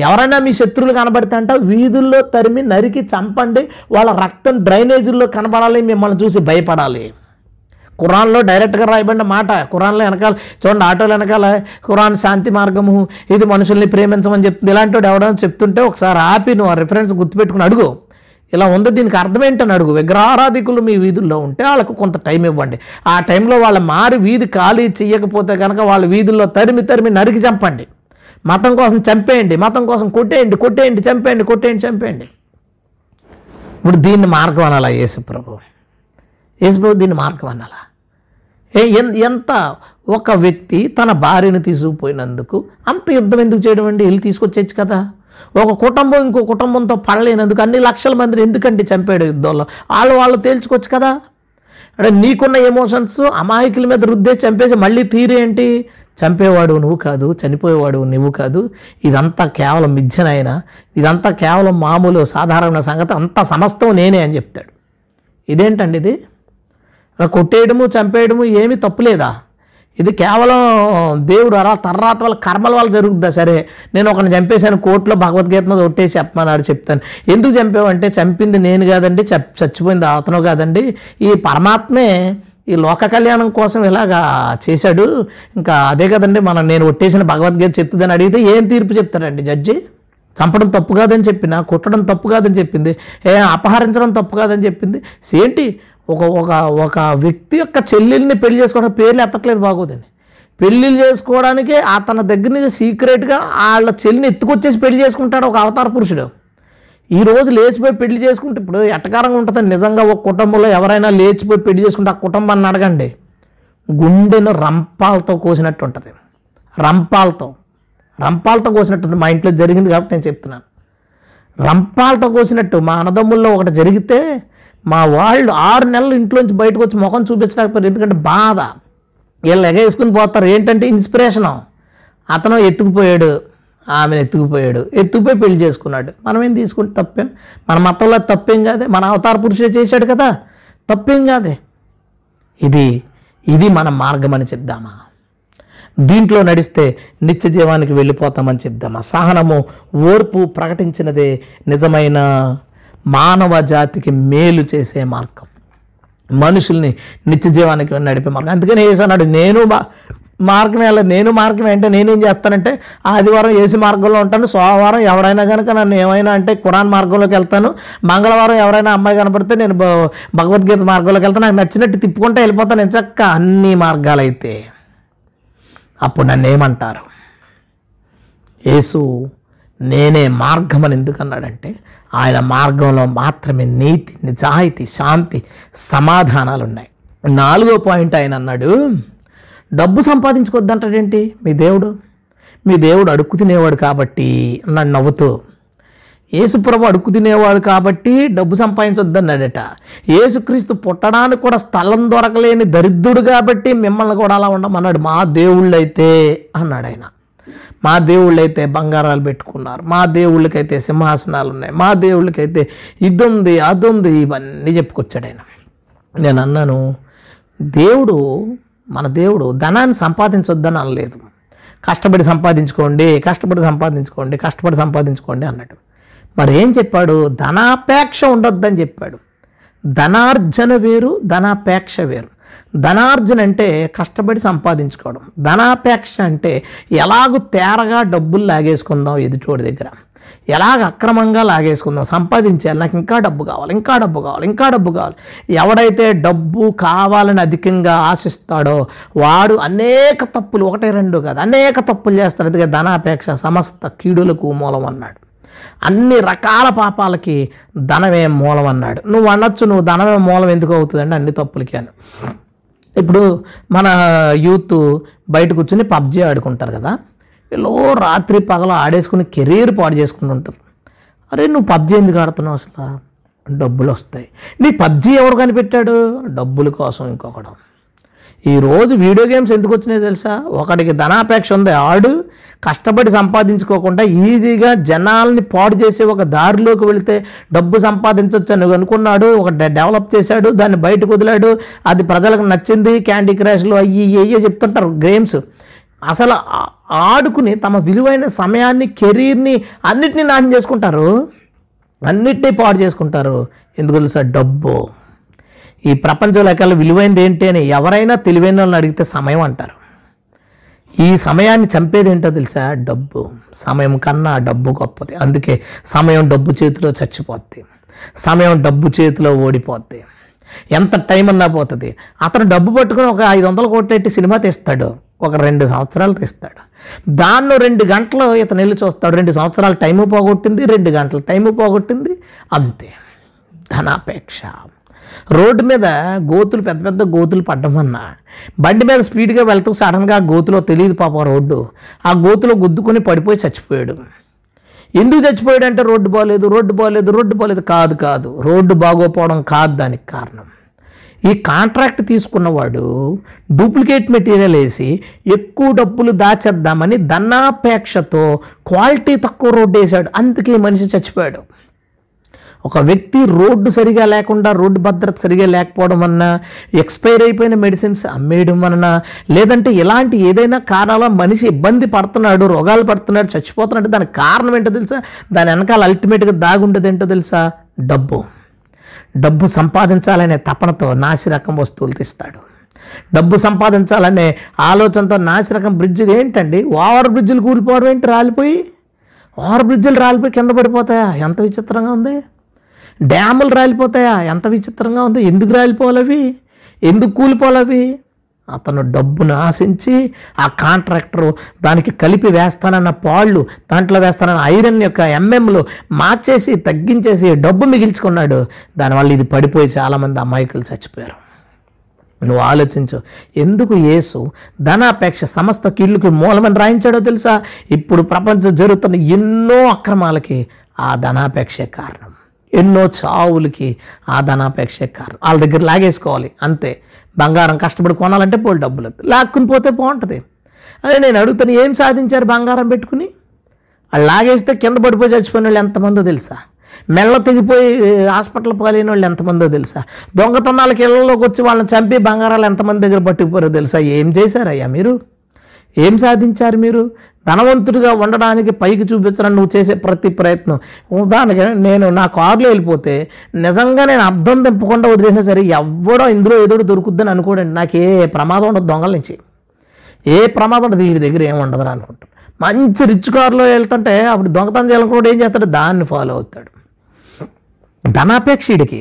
ఎవరైనా మీ శత్రువులు కనబడితే అంట వీధుల్లో తరిమి నరికి చంపండి. వాళ్ళ రక్తం డ్రైనేజీల్లో కనబడాలి మిమ్మల్ని చూసి భయపడాలి. ఖురాన్లో డైరెక్ట్గా రాయబడిన మాట కురాన్లో వెనకాల చూడండి ఆటోలు వెనకాల ఖురాన్ శాంతి మార్గము ఇది మనుషుల్ని ప్రేమించమని చెప్తుంది. ఇలాంటి వాడు ఎవడని చెప్తుంటే ఒకసారి ఆపి నువ్వు ఆ రిఫరెన్స్ గుర్తుపెట్టుకుని అడుగు. ఇలా ఉంది దీనికి అర్థం ఏంటని అడుగు. విగ్రహారాధికులు మీ వీధుల్లో ఉంటే వాళ్ళకు కొంత టైం ఇవ్వండి. ఆ టైంలో వాళ్ళ మారి వీధి ఖాళీ చేయకపోతే కనుక వాళ్ళ వీధుల్లో తరిమి తరిమి నరికి చంపండి. మతం కోసం చంపేయండి మతం కోసం కొట్టేయండి కొట్టేయండి చంపేయండి కొట్టేయండి చంపేయండి. ఇప్పుడు దీన్ని మార్గం అనాలా యేసుప్రభు? యేసుప్రభు దీన్ని మార్గం అనాలా? ఎంత ఒక వ్యక్తి తన భార్యను తీసుకుపోయినందుకు అంత యుద్ధం ఎందుకు చేయడం అండి? వెళ్ళి తీసుకొచ్చేచ్చు కదా. ఒక కుటుంబం ఇంకో కుటుంబంతో పడలేనందుకు అన్ని లక్షల మందిని ఎందుకండి చంపాడు యుద్ధంలో? వాళ్ళు వాళ్ళు తేల్చుకోవచ్చు కదా. అంటే నీకున్న ఎమోషన్స్ అమాయకుల మీద రుద్దే చంపేసి మళ్ళీ తీరేంటి చంపేవాడు నువ్వు కాదు చనిపోయేవాడు నువ్వు కాదు. ఇదంతా కేవలం మిథ్యనైనా ఇదంతా కేవలం మామూలు సాధారణ సంగతి. అంత సమస్తం నేనే అని చెప్తాడు. ఇదేంటండి ఇది? కొట్టేయడము చంపేయడము ఏమీ తప్పులేదా ఇది కేవలం దేవుడు అలా తర్వాత వాళ్ళ కర్మల వల్ల జరుగుద్దా? సరే నేను ఒకరిని చంపేశాను కోర్టులో భగవద్గీత మీద ఒట్టేసి చెప్పమన్నాడు చెప్తాను. ఎందుకు చంపావంటే చంపింది నేను కాదండి చచ్చిపోయింది అతను కాదండి. ఈ పరమాత్మే ఈ లోక కళ్యాణం కోసం ఇలాగా చేశాడు. ఇంకా అదే కదండి మనం నేను ఒట్టేసిన భగవద్గీత చెప్తుందని అడిగితే ఏం తీర్పు చెప్తాడండి జడ్జి? చంపడం తప్పు కాదని చెప్పిన కుట్టడం తప్పు కాదని చెప్పింది ఏ అపహరించడం తప్పు కాదని చెప్పింది. ఏంటి? ఒక ఒక ఒక వ్యక్తి యొక్క చెల్లెల్ని పెళ్ళి చేసుకోవడం పేర్లు ఎత్తట్లేదు బాగోదని పెళ్ళిళ్ళు చేసుకోవడానికి అతని దగ్గర నుంచి సీక్రెట్గా వాళ్ళ చెల్లిని ఎత్తుకొచ్చేసి పెళ్ళి చేసుకుంటాడు ఒక అవతార పురుషుడు. ఈ రోజు లేచిపోయి పెళ్ళి చేసుకుంటే ఇప్పుడు ఎట్టకారంగా ఉంటుంది నిజంగా ఒక కుటుంబంలో ఎవరైనా లేచిపోయి పెళ్ళి చేసుకుంటే ఆ కుటుంబాన్ని అడగండి. గుండెను రంపాలతో కోసినట్టు ఉంటుంది. రంపాలతో. రంపాలతో కోసినట్టుంది మా ఇంట్లో జరిగింది కాబట్టి నేను చెప్తున్నాను. రంపాలతో కోసినట్టు మా అన్నదమ్ముల్లో ఒకటి జరిగితే మా వాళ్ళు ఆరు నెలలు ఇంట్లోంచి బయటకు వచ్చి ముఖం చూపించలేకపోయారు. ఎందుకంటే బాధ. వీళ్ళు ఎగేసుకుని పోతారు. ఏంటంటే ఇన్స్పిరేషను. అతను ఎత్తుకుపోయాడు. ఆమెను ఎత్తుకుపోయాడు. ఎత్తుకుపోయి పెళ్ళి చేసుకున్నాడు. మనం ఏం తీసుకుంటే తప్పేం? మన మతంలో తప్పేం కాదే? మన అవతార పురుషుడే చేశాడు కదా. తప్పేం కాదే? ఇది ఇది మన మార్గం అని చెప్దామా? దీంట్లో నడిస్తే నిత్య జీవానికి వెళ్ళిపోతామని చెప్దామా? సహనము ఓర్పు ప్రకటించినదే నిజమైన మానవ జాతికి మేలు చేసే మార్గం. మనుషుల్ని నిత్య జీవానికి నడిపే మార్గం. అందుకని ఏసు అన్నాడు నేను మా- మార్గం వెళ్ళదు నేను మార్గం ఏంటంటే నేనేం చేస్తానంటే ఆదివారం ఏసు మార్గంలో ఉంటాను సోమవారం ఎవరైనా కనుక నన్ను ఏమైనా అంటే కురాన్ మార్గంలోకి వెళ్తాను మంగళవారం ఎవరైనా అమ్మాయి కనపడితే నేను భగవద్గీత మార్గంలోకి వెళ్తాను నాకు నచ్చినట్టు తిప్పుకుంటే వెళ్ళిపోతాను ఎంచక్క అన్ని మార్గాలైతే. అప్పుడు నన్ను ఏమంటారు? యేసు నేనే మార్గం అని ఎందుకన్నాడంటే ఆయన మార్గంలో మాత్రమే నీతి నిజాయితీ శాంతి సమాధానాలు ఉన్నాయి నాలుగో పాయింట్ ఆయన అన్నాడు డబ్బు సంపాదించుకోవద్దంటాడేంటి? మీ దేవుడు? మీ దేవుడు అడుక్కు తినేవాడు కాబట్టి అన్నాడు నవ్వుతూ యేసుప్రభు అడుక్కు తినేవాడు కాబట్టి డబ్బు సంపాదించొద్దన్నాడట. యేసుక్రీస్తు పుట్టడానికి కూడా స్థలం దొరకలేని దరిద్రుడు కాబట్టి మిమ్మల్ని కూడా అలా ఉండమన్నాడు. మా దేవుళ్ళైతే అన్నాడు ఆయన. మా దేవుళ్ళైతే బంగారాలు పెట్టుకున్నారు. మా దేవుళ్ళకైతే సింహాసనాలు ఉన్నాయి మా దేవుళ్ళకైతే ఇది ఉంది అది ఉంది ఇవన్నీ చెప్పుకొచ్చాడు ఆయన. నేను అన్నాను దేవుడు మన దేవుడు ధనాన్ని సంపాదించొద్దని అనలేదు. కష్టపడి సంపాదించుకోండి కష్టపడి సంపాదించుకోండి కష్టపడి సంపాదించుకోండి అన్నాడు. మరి ఏం చెప్పాడు? ధనాపేక్ష ఉండొద్దని చెప్పాడు. ధనార్జన వేరు ధనాపేక్ష వేరు. ధనార్జన అంటే కష్టపడి సంపాదించుకోవడం. ధనాపేక్ష అంటే ఎలాగూ తేరగా డబ్బులు లాగేసుకుందాం ఎదుటోడి దగ్గర. ఎలాగ అక్రమంగా లాగేసుకుందాం. సంపాదించాలి నాకు ఇంకా డబ్బు కావాలి ఇంకా డబ్బు కావాలి ఇంకా డబ్బు కావాలి. ఎవడైతే డబ్బు కావాలని అధికంగా ఆశిస్తాడో వాడు అనేక తప్పులు ఒకటే రెండు కాదు అనేక తప్పులు చేస్తాడు. అందుకే ధనాపేక్ష సమస్త కీడులకు మూలం అన్నాడు. అన్ని రకాల పాపాలకి ధనమే మూలం అన్నాడు నువ్వు అనొచ్చు నువ్వు ధనమే మూలం ఎందుకు అవుతుందండి? అన్ని తప్పులకి అని. ఇప్పుడు మన యూత్ బయట కూర్చొని పబ్జీ ఆడుకుంటారు కదా వీళ్ళు రాత్రి పగల ఆడేసుకుని కెరీర్ పాడు చేసుకుని ఉంటారు. అరే నువ్వు పబ్జీ ఎందుకు ఆడుతున్నావు అసలు? డబ్బులు వస్తాయి. నీ పబ్జీ ఎవరు కనిపెట్టాడు? డబ్బుల కోసం ఇంకొకడు. ఈరోజు వీడియో గేమ్స్ ఎందుకు వచ్చినాయి తెలుసా? ఒకడికి ధనాపేక్ష ఉంది. ఆడు కష్టపడి సంపాదించుకోకుండా ఈజీగా జనాల్ని పాడు చేసి ఒక దారిలోకి వెళితే డబ్బు సంపాదించవచ్చు అని అనుకున్నాడు. ఒక డె- డెవలప్ చేశాడు. దాన్ని బయటకు వదిలాడు. అది ప్రజలకు నచ్చింది. క్యాండీ క్రాష్లు అయ్యి అయ్యో చెప్తుంటారు గేమ్స్. అసలు ఆడుకుని తమ విలువైన సమయాన్ని కెరీర్ని అన్నిటినీ నాశనం చేసుకుంటారు. అన్నిటినీ పాడు చేసుకుంటారు. ఎందుకు తెలుసా? డబ్బు. ఈ ప్రపంచంలో కల్లా విలువైనది ఏంటి అని ఎవరైనా తెలివైన వాళ్ళని అడిగితే సమయం అంటారు. ఈ సమయాన్ని చంపేది ఏంటో తెలుసా? డబ్బు. సమయం కన్నా డబ్బు గొప్పది. అందుకే సమయం డబ్బు చేతిలో చచ్చిపోద్ది. సమయం డబ్బు చేతిలో ఓడిపోద్ది. ఎంత టైం అన్నా పోతుంది. అతను డబ్బు పట్టుకుని ఒక ఐదు వందల కోట్లు పెట్టి సినిమా తీస్తాడు. ఒక రెండు సంవత్సరాలు తీస్తాడు. దానిలో రెండు గంటలు ఇతను వెళ్ళి చూస్తాడు. రెండు సంవత్సరాలు టైము పోగొట్టింది రెండు గంటలు టైము పోగొట్టింది. అంతే. ధనాపేక్ష. రోడ్డు మీద గోతులు పెద్ద పెద్ద గోతులు పడ్డమన్నా బండి మీద స్పీడ్గా వెళ్తూ సడన్గా ఆ గోతులో తెలియదు పాప రోడ్డు. ఆ గోతులో గుద్దుకొని పడిపోయి చచ్చిపోయాడు. ఎందుకు చచ్చిపోయాడు అంటే రోడ్డు బాగలేదు రోడ్డు బాగలేదు రోడ్డు బాగలేదు కాదు కాదు. రోడ్డు బాగోపోవడం కాదు దానికి కారణం. ఈ కాంట్రాక్ట్ తీసుకున్నవాడు డూప్లికేట్ మెటీరియల్ వేసి ఎక్కువ డబ్బులు దాచేద్దామని ధనాపేక్షతో క్వాలిటీ తక్కువ రోడ్డు వేశాడు అందుకే మనిషి చచ్చిపోయాడు. ఒక వ్యక్తి రోడ్డు సరిగా లేకుండా రోడ్డు భద్రత సరిగా లేకపోవడం వలన ఎక్స్పైర్ అయిపోయిన మెడిసిన్స్ అమ్మేయడం వలన లేదంటే ఇలాంటి ఏదైనా కారణాల మనిషి ఇబ్బంది పడుతున్నాడు రోగాలు పడుతున్నాడు చచ్చిపోతున్నాడు దానికి కారణం ఏంటో తెలుసా? దాని వెనకాల అల్టిమేట్గా దాగుండేది ఏంటో తెలుసా? డబ్బు. డబ్బు సంపాదించాలనే తపనతో నాసిరకం వస్తువులు తీస్తాడు. డబ్బు సంపాదించాలనే ఆలోచనతో నాసిరకం బ్రిడ్జిలు ఏంటండి? ఓవర్ బ్రిడ్జిలు కూలిపోవడం ఏంటి? రాలిపోయి? ఓవర్ బ్రిడ్జిలు రాలిపోయి కింద పడిపోతాయా? ఎంత విచిత్రంగా ఉంది. డ్యాములు రాలిపోతాయా? ఎంత విచిత్రంగా ఉంది. ఎందుకు రాలిపోవాలవి ఎందుకు కూలిపోవాలి అవి? అతను డబ్బును ఆశించి ఆ కాంట్రాక్టరు దానికి కలిపి వేస్తానన్న పాళ్ళు దాంట్లో వేస్తానన్న ఐరన్ యొక్క ఎంఎంలు మార్చేసి తగ్గించేసి డబ్బు మిగిల్చుకున్నాడు. దానివల్ల ఇది పడిపోయి చాలామంది అమాయకులు చచ్చిపోయారు. నువ్వు ఆలోచించు. ఎందుకు యేసు ధనాపేక్ష సమస్త కీళ్ళకి మూలమని రాయించాడో తెలుసా? ఇప్పుడు ప్రపంచం జరుగుతున్న ఎన్నో అక్రమాలకి ఆ ధనాపేక్షే కారణం. ఎన్నో చావులకి ఆ ధనాపేక్ష కారణం వాళ్ళ దగ్గర లాగేసుకోవాలి అంతే. బంగారం కష్టపడి కొనాలంటే పోలు డబ్బులు లాక్కుని పోతే బాగుంటుంది. అదే నేను అడుగుతాను ఏం సాధించారు బంగారం పెట్టుకుని? వాళ్ళు లాగేస్తే కింద పడిపోయి చచ్చిపోయిన వాళ్ళు ఎంతమందో తెలుసా? మెల్ల తెగిపోయి హాస్పిటల్ పాలైన వాళ్ళు ఎంతమందో తెలుసా? దొంగతనాలకి ఇళ్ళలోకి వచ్చి వాళ్ళని చంపి బంగారాలు ఎంతమంది దగ్గర పట్టుకుపోయారో తెలుసా? ఏం చేశారయ్యా మీరు? ఏం సాధించారు మీరు? ధనవంతుడిగా ఉండడానికి పైకి చూపించడం నువ్వు చేసే ప్రతి ప్రయత్నం. ఉదాహరణకి నేను నా కారులో వెళ్ళిపోతే నిజంగా నేను అర్థం తెంపకుండా వదిలేసినా సరే ఎవడో ఇందులో ఏదో దొరుకుద్దని అనుకోడండి. నాకు ఏ ప్రమాదం ఉండదు దొంగల నుంచి. ఏ ప్రమాదం ఉండదు. వీడి దగ్గర ఏమి ఉండదురా అనుకుంటాను మంచి రిచ్ కారులో వెళ్తుంటే అప్పుడు దొంగతనం చేయాలనుకుంటే ఏం చేస్తాడు? దాన్ని ఫాలో అవుతాడు. ధనాపేక్ష వీడికి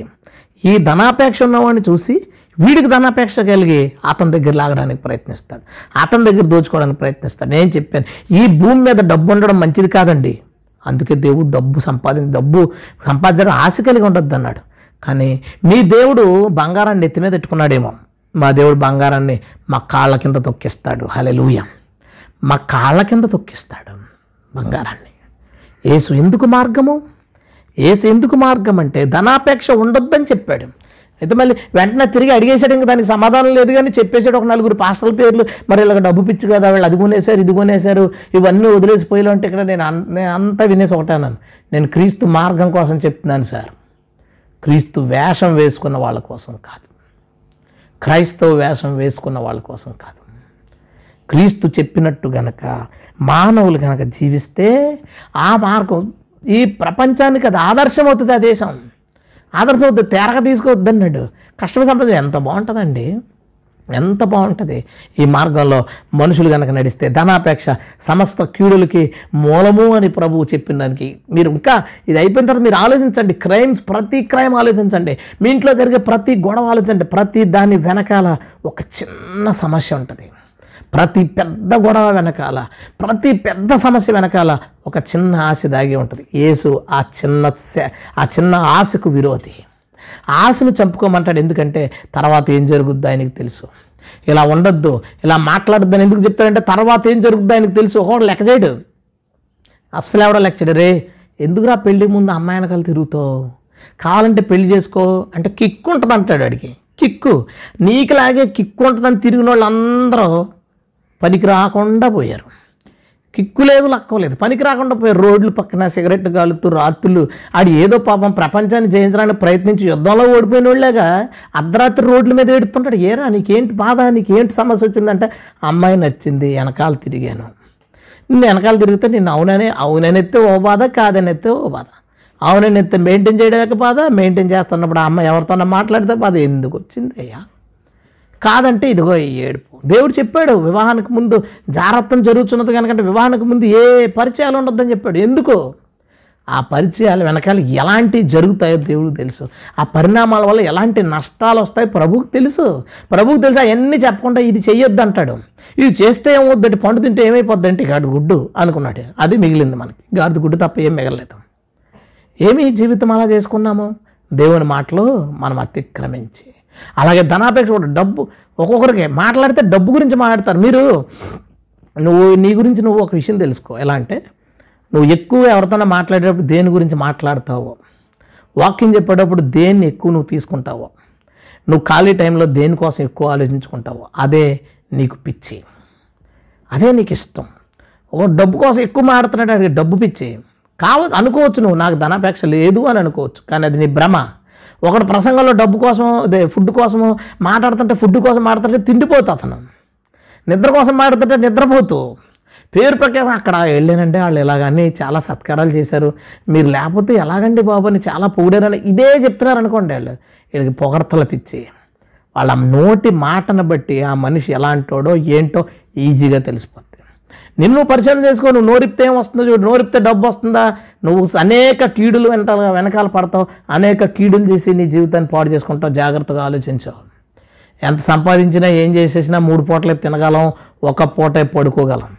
ఈ ధనాపేక్ష ఉన్నవాడిని చూసి వీడికి ధనాపేక్ష కలిగి అతని దగ్గర లాగడానికి ప్రయత్నిస్తాడు. అతని దగ్గర దోచుకోవడానికి ప్రయత్నిస్తాడు. నేను చెప్పాను ఈ భూమి మీద డబ్బు ఉండడం మంచిది కాదండి. అందుకే దేవుడు డబ్బు సంపాదించి డబ్బు సంపాదించడం ఆశ కలిగి ఉండొద్దు అన్నాడు. కానీ మీ దేవుడు బంగారాన్ని ఎత్తి మీద పెట్టుకున్నాడేమో. మా దేవుడు బంగారాన్ని మా కాళ్ళ కింద తొక్కిస్తాడు. హలెలూయ మా కాళ్ళ కింద తొక్కిస్తాడు బంగారాన్ని. ఏసు ఎందుకు మార్గము? ఏసు ఎందుకు మార్గం అంటే ధనాపేక్ష ఉండొద్దని చెప్పాడు. అయితే మళ్ళీ వెంటనే తిరిగి అడిగేశాడు ఇంకా దానికి సమాధానం లేదు కానీ చెప్పేశాడు ఒక నలుగురు పాస్టల్ పేర్లు. మరి ఇలాగ డబ్బు పిచ్చి కదా వాళ్ళు అది కొనేశారు ఇది కొనేశారు ఇవన్నీ వదిలేసిపోయారు అంటే ఇక్కడ నేను నేను అంతా వినేసి ఒకటాను నేను క్రీస్తు మార్గం కోసం చెప్తున్నాను సార్. క్రీస్తు వేషం వేసుకున్న వాళ్ళ కోసం కాదు. క్రైస్తవ వేషం వేసుకున్న వాళ్ళ కోసం కాదు. క్రీస్తు చెప్పినట్టు గనక మానవులు గనక జీవిస్తే ఆ మార్గం ఈ ప్రపంచానికి అది ఆదర్శం అవుతుంది ఆ దేశం. ఆదర్శం వద్దు తేరక తీసుకోవద్దన్నాడు. కష్టపడి సంపద ఎంత బాగుంటుందండి? ఎంత బాగుంటుంది? ఈ మార్గంలో మనుషులు కనుక నడిస్తే ధనాపేక్ష సమస్త కీడులకి మూలము అని ప్రభువు చెప్పిన దానికి మీరు ఇంకా ఇది అయిపోయిన తర్వాత మీరు ఆలోచించండి. క్రైమ్స్ ప్రతి క్రైమ్ ఆలోచించండి. మీ ఇంట్లో జరిగే ప్రతి గొడవ ఆలోచించండి. ప్రతి దాని వెనకాల ఒక చిన్న సమస్య ఉంటుంది. ప్రతి పెద్ద గొడవ వెనకాల ప్రతి పెద్ద సమస్య వెనకాల ఒక చిన్న ఆశ దాగి ఉంటుంది. యేసు ఆ చిన్న ఆ చిన్న ఆశకు విరోధి. ఆశను చంపుకోమంటాడు ఎందుకంటే తర్వాత ఏం జరుగుద్దో ఆయనకి తెలుసు. ఇలా ఉండొద్దు ఇలా మాట్లాడొద్దని ఎందుకు చెప్తాడంటే తర్వాత ఏం జరుగుద్దో ఆయనకు తెలుసు. ఒకడు లెక్క చేయడు. అస్సలు ఎవడో లెక్క చేయడు. రే ఎందుకురా పెళ్ళి ముందు అమ్మాయి వెనకాల తిరుగుతావు? కావాలంటే పెళ్ళి చేసుకో అంటే కిక్కు ఉంటుంది అంటాడు అడిగి కిక్కు. నీకులాగే కిక్కు ఉంటుందని తిరిగిన వాళ్ళు అందరూ పనికి రాకుండా పోయారు. కిక్కు లేదు లక్క లేదు. పనికి రాకుండా పోయారు. రోడ్లు పక్కన సిగరెట్ కాలుతూ రాత్రులు ఆడు ఏదో పాపం ప్రపంచాన్ని జయించడానికి ప్రయత్నించి యుద్ధంలో ఓడిపోయిన వాళ్ళేగా అర్ధరాత్రి రోడ్ల మీద ఏడుతుంటాడు ఏరా నీకేంటి బాధ? నీకేంటి సమస్య వచ్చిందంటే అమ్మాయి నచ్చింది వెనకాల తిరిగాను. నేను వెనకాల తిరిగితే నేను అవుననే అవుననెత్తే ఓ బాధ కాదనెత్తే ఓ బాధ. అవుననెత్తే మెయింటైన్ చేయడానికి బాధ మెయింటైన్ చేస్తున్నప్పుడు ఆ అమ్మాయి ఎవరితోనో మాట్లాడితే బాధ. ఎందుకు వచ్చింది అయ్యా? కాదంటే ఇదిగో ఈ ఏడుపు. దేవుడు చెప్పాడు వివాహానికి ముందు జాగ్రత్తం జరుగుతున్నది కనుకంటే వివాహానికి ముందు ఏ పరిచయాలు ఉండొద్దని చెప్పాడు. ఎందుకు? ఆ పరిచయాలు వెనకాల ఎలాంటి జరుగుతాయో దేవుడికి తెలుసు. ఆ పరిణామాల వల్ల ఎలాంటి నష్టాలు వస్తాయో ప్రభువుకి తెలుసు. ప్రభువుకి తెలుసు అవన్నీ చెప్పకుండా ఇది చెయ్యొద్దు అంటాడు. ఇది చేస్తే ఏమవుద్దంటే పండు తింటే ఏమైపోద్దంటే గాడి గుడ్డు అనుకున్నాడు. అది మిగిలింది మనకి. గాడిద గుడ్డు తప్ప ఏం మిగలలేదు. ఏమి జీవితం అలా చేసుకున్నాము? దేవుని మాటలు మనం అతిక్రమించి అలాగే ధనాపేక్ష కూడా డబ్బు ఒక్కొక్కరికి మాట్లాడితే డబ్బు గురించి మాట్లాడతారు. మీరు నువ్వు నీ గురించి నువ్వు ఒక విషయం తెలుసుకో. ఎలా అంటే నువ్వు ఎక్కువ ఎవరితోనో మాట్లాడేటప్పుడు దేని గురించి మాట్లాడతావో వాకింగ్ చెప్పేటప్పుడు దేన్ని ఎక్కువ నువ్వు తీసుకుంటావో నువ్వు ఖాళీ టైంలో దేనికోసం ఎక్కువ ఆలోచించుకుంటావో అదే నీకు పిచ్చి. అదే నీకు ఇష్టం. ఒక డబ్బు కోసం ఎక్కువ మాట్లాడుతున్నాడు డబ్బు పిచ్చి. కావ అనుకోవచ్చు నువ్వు నాకు ధనాపేక్ష లేదు అని అనుకోవచ్చు కానీ అది నీ భ్రమ. ఒకడు ప్రసంగంలో డబ్బు కోసం అదే ఫుడ్ కోసము మాట్లాడుతుంటే ఫుడ్ కోసం మాట్లాడుతుంటే తిండిపోతూ అతను. నిద్ర కోసం మాట్లాడుతుంటే నిద్రపోతూ. పేరు ప్రకారం అక్కడ వెళ్ళానంటే వాళ్ళు ఇలాగని చాలా సత్కారాలు చేశారు. మీరు లేకపోతే ఎలాగండి బాబు అని చాలా పొగిడారని ఇదే చెప్తున్నారు అనుకోండి వాళ్ళు. వీళ్ళకి పొగడతల పిచ్చి. వాళ్ళ నోటి మాటను బట్టి ఆ మనిషి ఎలాంటోడో ఏంటో ఈజీగా తెలిసిపోతుంది నిన్ను పరిశీలన చేసుకో నువ్వు నోరిపితే ఏం వస్తుందో చూడు నోరిపితే డబ్బు వస్తుందా? నువ్వు అనేక కీడులు వెనకాల వెనకాల పడతావు అనేక కీడులు చేసి నీ జీవితాన్ని పాడు చేసుకుంటావు జాగ్రత్తగా ఆలోచించావు ఎంత సంపాదించినా ఏం చేసేసినా మూడు పూటలే తినగలం ఒక పూటే పడుకోగలం.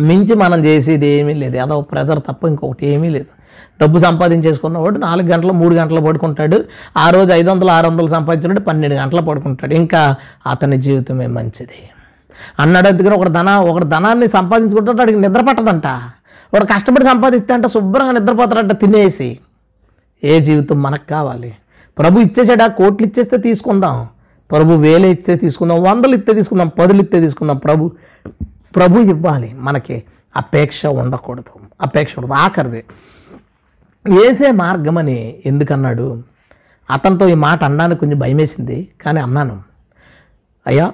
మించి మనం చేసేది ఏమీ లేదు. ఏదో ప్రెజర్ తప్ప ఇంకొకటి ఏమీ లేదు. డబ్బు సంపాదించేసుకున్నవాడు నాలుగు గంటలు మూడు గంటలు పడుకుంటాడు. ఆ రోజు ఐదు వందలు ఆరు వందలు సంపాదించినట్టు పన్నెండు గంటలు పడుకుంటాడు. ఇంకా అతని జీవితమే మంచిది. అన్నాడు అందుకని ఒకడు ధన ఒకడు ధనాన్ని సంపాదించుకుంటుంటే వాడికి నిద్ర పట్టదంట. వాడు కష్టపడి సంపాదిస్తే అంట శుభ్రంగా నిద్రపోతాడంట తినేసి. ఏ జీవితం మనకు కావాలి? ప్రభు ఇచ్చేసాడా? కోట్లు ఇచ్చేస్తే తీసుకుందాం. ప్రభు వేలు ఇస్తే తీసుకుందాం వందలు ఇస్తే తీసుకుందాం పదులు ఇస్తే తీసుకుందాం. ప్రభు ప్రభు ఇవ్వాలి. మనకి అపేక్ష ఉండకూడదు. అపేక్ష ఉండదు. ఆఖరిది వేసే మార్గమని ఎందుకన్నాడు? అతనితో ఈ మాట అనడానికి కొంచెం భయమేసింది కానీ అన్నాను. అయ్యా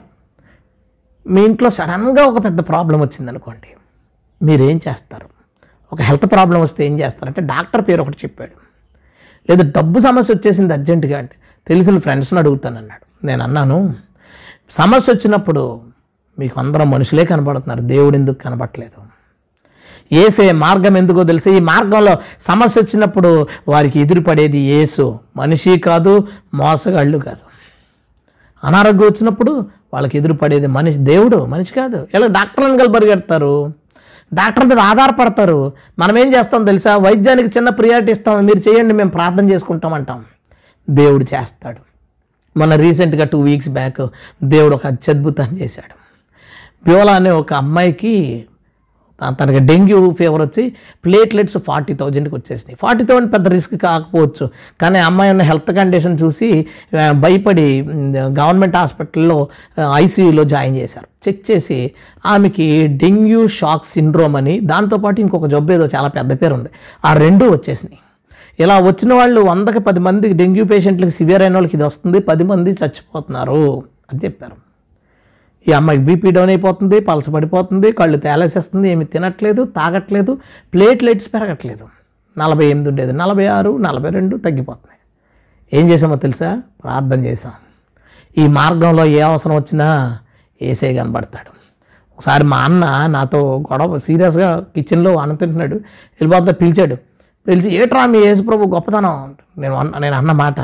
మీ ఇంట్లో సడన్గా ఒక పెద్ద ప్రాబ్లం వచ్చింది అనుకోండి మీరేం చేస్తారు? ఒక హెల్త్ ప్రాబ్లం వస్తే ఏం చేస్తారంటే డాక్టర్ పేరు ఒకటి చెప్పాడు. లేదా డబ్బు సమస్య వచ్చేసింది అర్జెంటుగా అంటే తెలిసిన ఫ్రెండ్స్ని అడుగుతాను అన్నాడు నేను అన్నాను సమస్య వచ్చినప్పుడు మీకు అందరం మనుషులే కనబడుతున్నారు దేవుడు ఎందుకు కనబడట్లేదు ఏసే మార్గం ఎందుకో తెలుసు? ఈ మార్గంలో సమస్య వచ్చినప్పుడు వారికి ఎదురుపడేది ఏసు మనిషి కాదు మోసగాళ్ళు కాదు. అనారోగ్యం వచ్చినప్పుడు వాళ్ళకి ఎదురుపడేది మనిషి దేవుడు మనిషి కాదు. ఇలా డాక్టర్లను కలిపి పరిగెడతారు? డాక్టర్ మీద ఆధారపడతారు. మనం ఏం చేస్తాం తెలుసా? వైద్యానికి చిన్న ప్రియారిటీ ఇస్తాం. మీరు చేయండి మేము ప్రార్థన చేసుకుంటాం అంటాం. దేవుడు చేస్తాడు. మొన్న రీసెంట్గా టూ వీక్స్ బ్యాక్ దేవుడు ఒక అత్యద్భుతాన్ని చేశాడు. బ్యోలా అనే ఒక అమ్మాయికి తనకి డెంగ్యూ ఫీవర్ వచ్చి ప్లేట్లెట్స్ ఫార్టీ థౌజండ్కి వచ్చేసినాయి. ఫార్టీ థౌజండ్ పెద్ద రిస్క్ కాకపోవచ్చు. కానీ అమ్మాయి ఉన్న హెల్త్ కండిషన్ చూసి భయపడి గవర్నమెంట్ హాస్పిటల్లో ఐసీయూలో జాయిన్ చేశారు. చెక్ చేసి ఆమెకి డెంగ్యూ షాక్ సిండ్రోమ్ అని దాంతోపాటు ఇంకొక జబ్బు ఏదో చాలా పెద్ద పేరు ఉంది. ఆ రెండు వచ్చేసినాయి. ఇలా వచ్చిన వాళ్ళు వందకి పది మంది డెంగ్యూ పేషెంట్లకు సివియర్ అయిన వాళ్ళకి ఇది వస్తుంది. పది మంది చచ్చిపోతున్నారు అని చెప్పారు. ఈ అమ్మాయికి బీపీ డౌన్ అయిపోతుంది పలస పడిపోతుంది కళ్ళు తేలేసేస్తుంది ఏమి తినట్లేదు తాగట్లేదు ప్లేట్లెట్స్ పెరగట్లేదు. నలభై ఎనిమిది ఉండేది. నలభై ఆరు నలభై రెండు తగ్గిపోతున్నాయి. ఏం చేసామో తెలుసా? ప్రార్థన చేసాం ఈ మార్గంలో ఏ అవసరం వచ్చినా ఏసే కనబడతాడు. ఒకసారి మా అన్న నాతో గొడవ సీరియస్గా కిచెన్లో అన్న తింటున్నాడు. వెళ్ళిపోతా పిలిచాడు. పిలిచి ఏట్రా మీ యేసు ప్రభు గొప్పతనం? నేను అన్న నేను అన్న మాట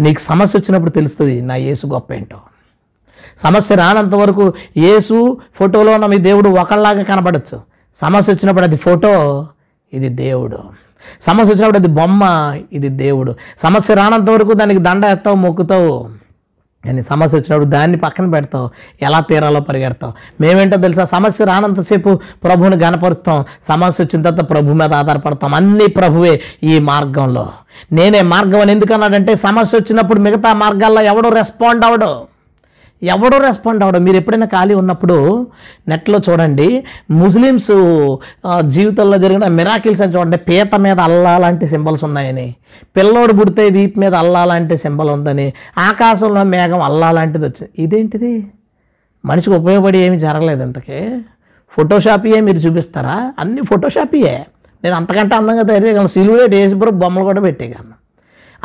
నీకు సమస్య వచ్చినప్పుడు తెలుస్తుంది నా యేసు గొప్ప ఏంటో. సమస్య రానంత వరకు యేసు ఫోటోలో ఉన్న మీ దేవుడు ఒకళ్ళలాగా కనపడచ్చు సమస్య వచ్చినప్పుడు అది ఫోటో ఇది దేవుడు. సమస్య వచ్చినప్పుడు అది బొమ్మ ఇది దేవుడు. సమస్య రానంత వరకు దానికి దండ ఎత్తావు మొక్కుతావు. అని సమస్య వచ్చినప్పుడు దాన్ని పక్కన పెడతావు. ఎలా తీరాలో పరిగెడతావు. మేమేంటో తెలుసా? సమస్య రానంతసేపు ప్రభువుని గనపరుస్తాం. సమస్య వచ్చిన తర్వాత ప్రభు మీద ఆధారపడతాం. అన్ని ప్రభువే ఈ మార్గంలో. నేనే మార్గం అని ఎందుకన్నాడంటే సమస్య వచ్చినప్పుడు మిగతా మార్గాల్లో ఎవడో రెస్పాండ్ అవడు. ఎవడో రెస్పాండ్ అవ్వడం మీరు ఎప్పుడైనా ఖాళీ ఉన్నప్పుడు నెట్లో చూడండి ముస్లిమ్స్ జీవితంలో జరిగిన మిరాకిల్స్ అని చూడండి. పీత మీద అల్లా లాంటి సింబల్స్ ఉన్నాయని. పిల్లోడు పుడితే వీప్ మీద అల్లా లాంటి సింబల్ ఉందని. ఆకాశంలో మేఘం అల్లా లాంటిది వచ్చింది. ఇదేంటిది? మనిషికి ఉపయోగపడి ఏమి జరగలేదు ఇంతకీ. ఫోటోషాపీయే మీరు చూపిస్తారా? అన్ని ఫోటోషాపీయే నేను అంతకంటే అందంగా తయారు చేయగలను. సిలువే డేసిపురం బొమ్మలు కూడా పెట్టేయగలను.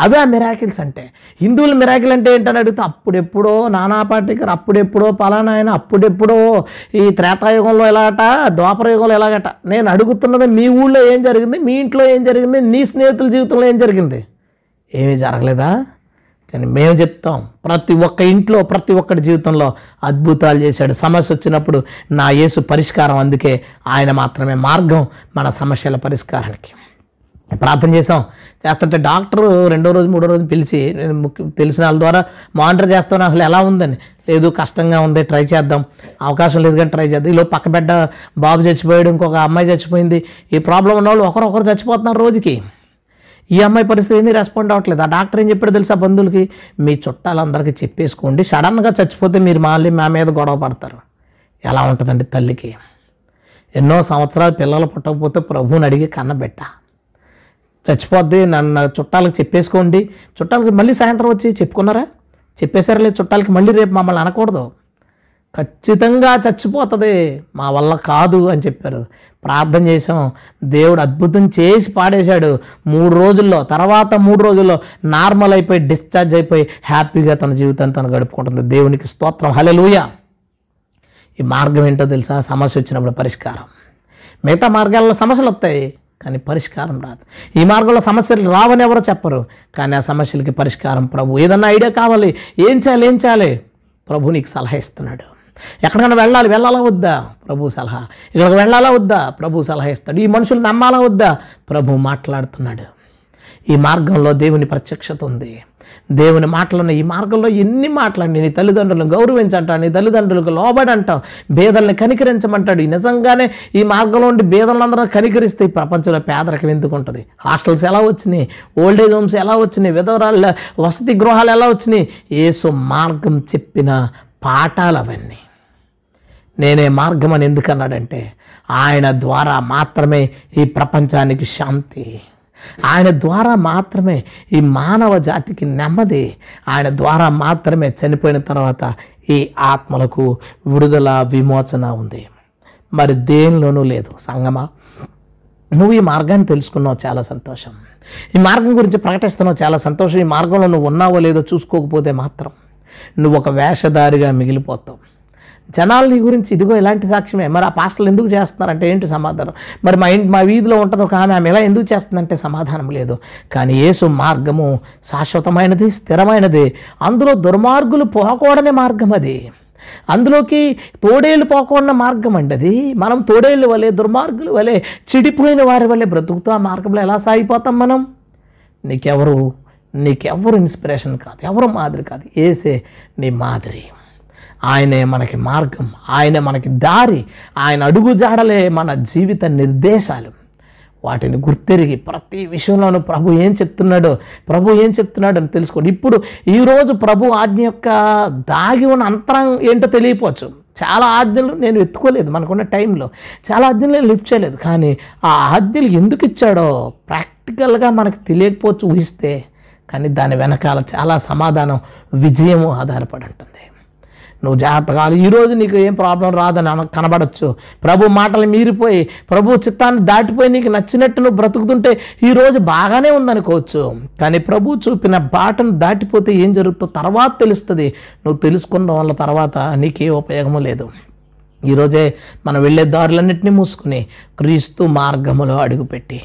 అవే ఆ మిరాకిల్స్ అంటే. హిందువుల మిరాకిల్ అంటే ఏంటని అడిగితే అప్పుడెప్పుడో నానా పాటికర్ అప్పుడెప్పుడో పలానా ఆయన అప్పుడెప్పుడో ఈ త్రేతాయుగంలో ఎలాగట ద్వాపరయుగంలో ఎలాగట. నేను అడుగుతున్నది మీ ఊళ్ళో ఏం జరిగింది మీ ఇంట్లో ఏం జరిగింది నీ స్నేహితుల జీవితంలో ఏం జరిగింది? ఏమీ జరగలేదా? కానీ మేము చెప్తాం ప్రతి ఒక్క ఇంట్లో ప్రతి ఒక్కటి జీవితంలో అద్భుతాలు చేశాడు. సమస్య వచ్చినప్పుడు నా యేసు పరిష్కారం అందుకే ఆయన మాత్రమే మార్గం మన సమస్యల పరిష్కారానికి. ప్రార్థన చేసాం చేస్తుంటే డాక్టర్ రెండో రోజు మూడో రోజు పిలిచి ముఖ్య తెలిసిన వాళ్ళ ద్వారా మానిటర్ చేస్తాను. అసలు ఎలా ఉందని. లేదు కష్టంగా ఉంది ట్రై చేద్దాం. అవకాశం లేదు కానీ ట్రై చేద్దాం. ఈలో పక్క బిడ్డ బాబు చచ్చిపోయాడు ఇంకొక అమ్మాయి చచ్చిపోయింది. ఈ ప్రాబ్లం ఉన్న వాళ్ళు ఒకరొకరు చచ్చిపోతున్నారు రోజుకి. ఈ అమ్మాయి పరిస్థితి ఏమీ రెస్పాండ్ అవ్వట్లేదు. ఆ డాక్టర్ ఏం చెప్పాడు తెలుసా బంధువులకి? మీ చుట్టాలందరికీ చెప్పేసుకోండి. సడన్గా చచ్చిపోతే మీరు మళ్ళీ మా మీద గొడవ పడతారు. ఎలా ఉంటుందండి తల్లికి? ఎన్నో సంవత్సరాలు పిల్లలు పుట్టకపోతే ప్రభువుని అడిగి కన్నబెట్ట. చచ్చిపోద్ది నన్ను చుట్టాలకు చెప్పేసుకోండి. చుట్టాలకి మళ్ళీ సాయంత్రం వచ్చి చెప్పుకున్నారా? చెప్పేశారా లేదు చుట్టాలకి మళ్ళీ రేపు మమ్మల్ని అనకూడదు. ఖచ్చితంగా చచ్చిపోతుంది మా వల్ల కాదు అని చెప్పారు. ప్రార్థన చేసాం దేవుడు అద్భుతం చేసి పాడేశాడు. మూడు రోజుల్లో తర్వాత మూడు రోజుల్లో నార్మల్ అయిపోయి డిశ్చార్జ్ అయిపోయి హ్యాపీగా తన జీవితాన్ని తను గడుపుకుంటుంది. దేవునికి స్తోత్రం. హలెలుయ ఈ మార్గం ఏంటో తెలుసా? సమస్య వచ్చినప్పుడు పరిష్కారం. మిగతా మార్గాల్లో సమస్యలు వస్తాయి. కానీ పరిష్కారం రాదు. ఈ మార్గంలో సమస్యలు రావని ఎవరో చెప్పరు. కానీ ఆ సమస్యలకి పరిష్కారం ప్రభు. ఏదన్నా ఐడియా కావాలి? ఏం చేయాలి? ఏం చేయాలి? ప్రభు నీకు సలహా ఇస్తున్నాడు. ఎక్కడికైనా వెళ్ళాలి? వెళ్ళాలా వద్దా? ప్రభు సలహా. ఇక్కడికి వెళ్ళాలా వద్దా? ప్రభు సలహా ఇస్తాడు. ఈ మనుషులు నమ్మాలా వద్దా? ప్రభు మాట్లాడుతున్నాడు. ఈ మార్గంలో దేవుని ప్రత్యక్షత ఉంది. దేవుని మాటలున్న ఈ మార్గంలో ఎన్ని మాట్లాడి? నీ తల్లిదండ్రులను గౌరవించంటావు నీ తల్లిదండ్రులకు లోబడంటావు భేదల్ని కనికరించమంటాడు. నిజంగానే ఈ మార్గంలో ఉండి భేదలందరూ కనికరిస్తే ఈ ప్రపంచంలో పేదరికం ఎందుకు ఉంటుంది? హాస్టల్స్ ఎలా వచ్చినాయి? ఓల్డేజ్ హోమ్స్ ఎలా వచ్చినాయి? విధవరాళ్ళ వసతి గృహాలు ఎలా వచ్చినాయి? ఏసు మార్గం చెప్పిన పాఠాలు అవన్నీ. నేనే మార్గం అని ఎందుకన్నాడంటే ఆయన ద్వారా మాత్రమే ఈ ప్రపంచానికి శాంతి. ఆయన ద్వారా మాత్రమే ఈ మానవ జాతికి నెమ్మది. ఆయన ద్వారా మాత్రమే చనిపోయిన తర్వాత ఈ ఆత్మలకు విడుదల విమోచన ఉంది. మరి దేనిలోనూ లేదు. సంగమా నువ్వు ఈ మార్గాన్ని తెలుసుకున్నావు చాలా సంతోషం. ఈ మార్గం గురించి ప్రకటిస్తున్నావు చాలా సంతోషం. ఈ మార్గంలో నువ్వు ఉన్నావో లేదో చూసుకోకపోతే మాత్రం నువ్వు ఒక వేషధారిగా మిగిలిపోతావు. జనాలు నీ గురించి ఇదిగో ఇలాంటి సాక్ష్యమే. మరి ఆ పాస్టర్లు ఎందుకు చేస్తున్నారంటే ఏంటి సమాధానం? మరి మా ఇంటి మా వీధిలో ఉంటుంది ఒక ఆమె ఆమె ఎలా ఎందుకు చేస్తుందంటే సమాధానం లేదు. కానీ యేసు మార్గము శాశ్వతమైనది స్థిరమైనది. అందులో దుర్మార్గులు పోకూడని మార్గం అది. అందులోకి తోడేళ్ళు పోకుండా మార్గం అండి అది. మనం తోడేళ్ళు వలె దుర్మార్గులు వలె చెడిపోయిన వారి వలె బ్రతుకుతూ ఆ మార్గంలో ఎలా సాగిపోతాం మనం? నీకెవరు? నీకెవరు ఇన్స్పిరేషన్ కాదు. ఎవరు మాదిరి కాదు. ఏసే నీ మాదిరి. ఆయనే మనకి మార్గం ఆయనే మనకి దారి ఆయన అడుగుజాడలే మన జీవిత నిర్దేశాలు. వాటిని గుర్తెరిగి ప్రతి విషయంలోనూ ప్రభు ఏం చెప్తున్నాడో ప్రభు ఏం చెప్తున్నాడో అని తెలుసుకోండి. ఇప్పుడు ఈరోజు ప్రభు ఆజ్ఞ యొక్క దాగి ఉన్న అంతరం ఏంటో తెలియపోవచ్చు. చాలా ఆజ్ఞలు నేను ఎత్తుకోలేదు మనకున్న టైంలో. చాలా ఆజ్ఞలు నేను లిఫ్ట్ చేయలేదు. కానీ ఆ ఆజ్ఞలు ఎందుకు ఇచ్చాడో ప్రాక్టికల్గా మనకు తెలియకపోవచ్చు ఊహిస్తే. కానీ దాని వెనకాల చాలా సమాధానం విజయము ఆధారపడి ఉంటుంది. నువ్వు జాగ్రత్తగా ఈ రోజు నీకు ఏం ప్రాబ్లం రాదని కనబడచ్చు. ప్రభు మాటలు మీరిపోయి ప్రభు చిత్తాన్ని దాటిపోయి నీకు నచ్చినట్టు నువ్వు బ్రతుకుతుంటే ఈరోజు బాగానే ఉందనుకోవచ్చు. కానీ ప్రభు చూపిన బాటను దాటిపోతే ఏం జరుగుతుందో తర్వాత తెలుస్తుంది. నువ్వు తెలుసుకున్న వల్ల తర్వాత నీకే ఉపయోగము లేదు. ఈరోజే మనం వెళ్ళే దారులన్నింటినీ మూసుకుని క్రీస్తు మార్గములో అడుగుపెట్టి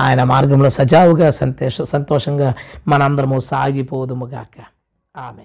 ఆయన మార్గంలో సజావుగా సంతోష సంతోషంగా మనందరము సాగిపోదుముగాక ఆమె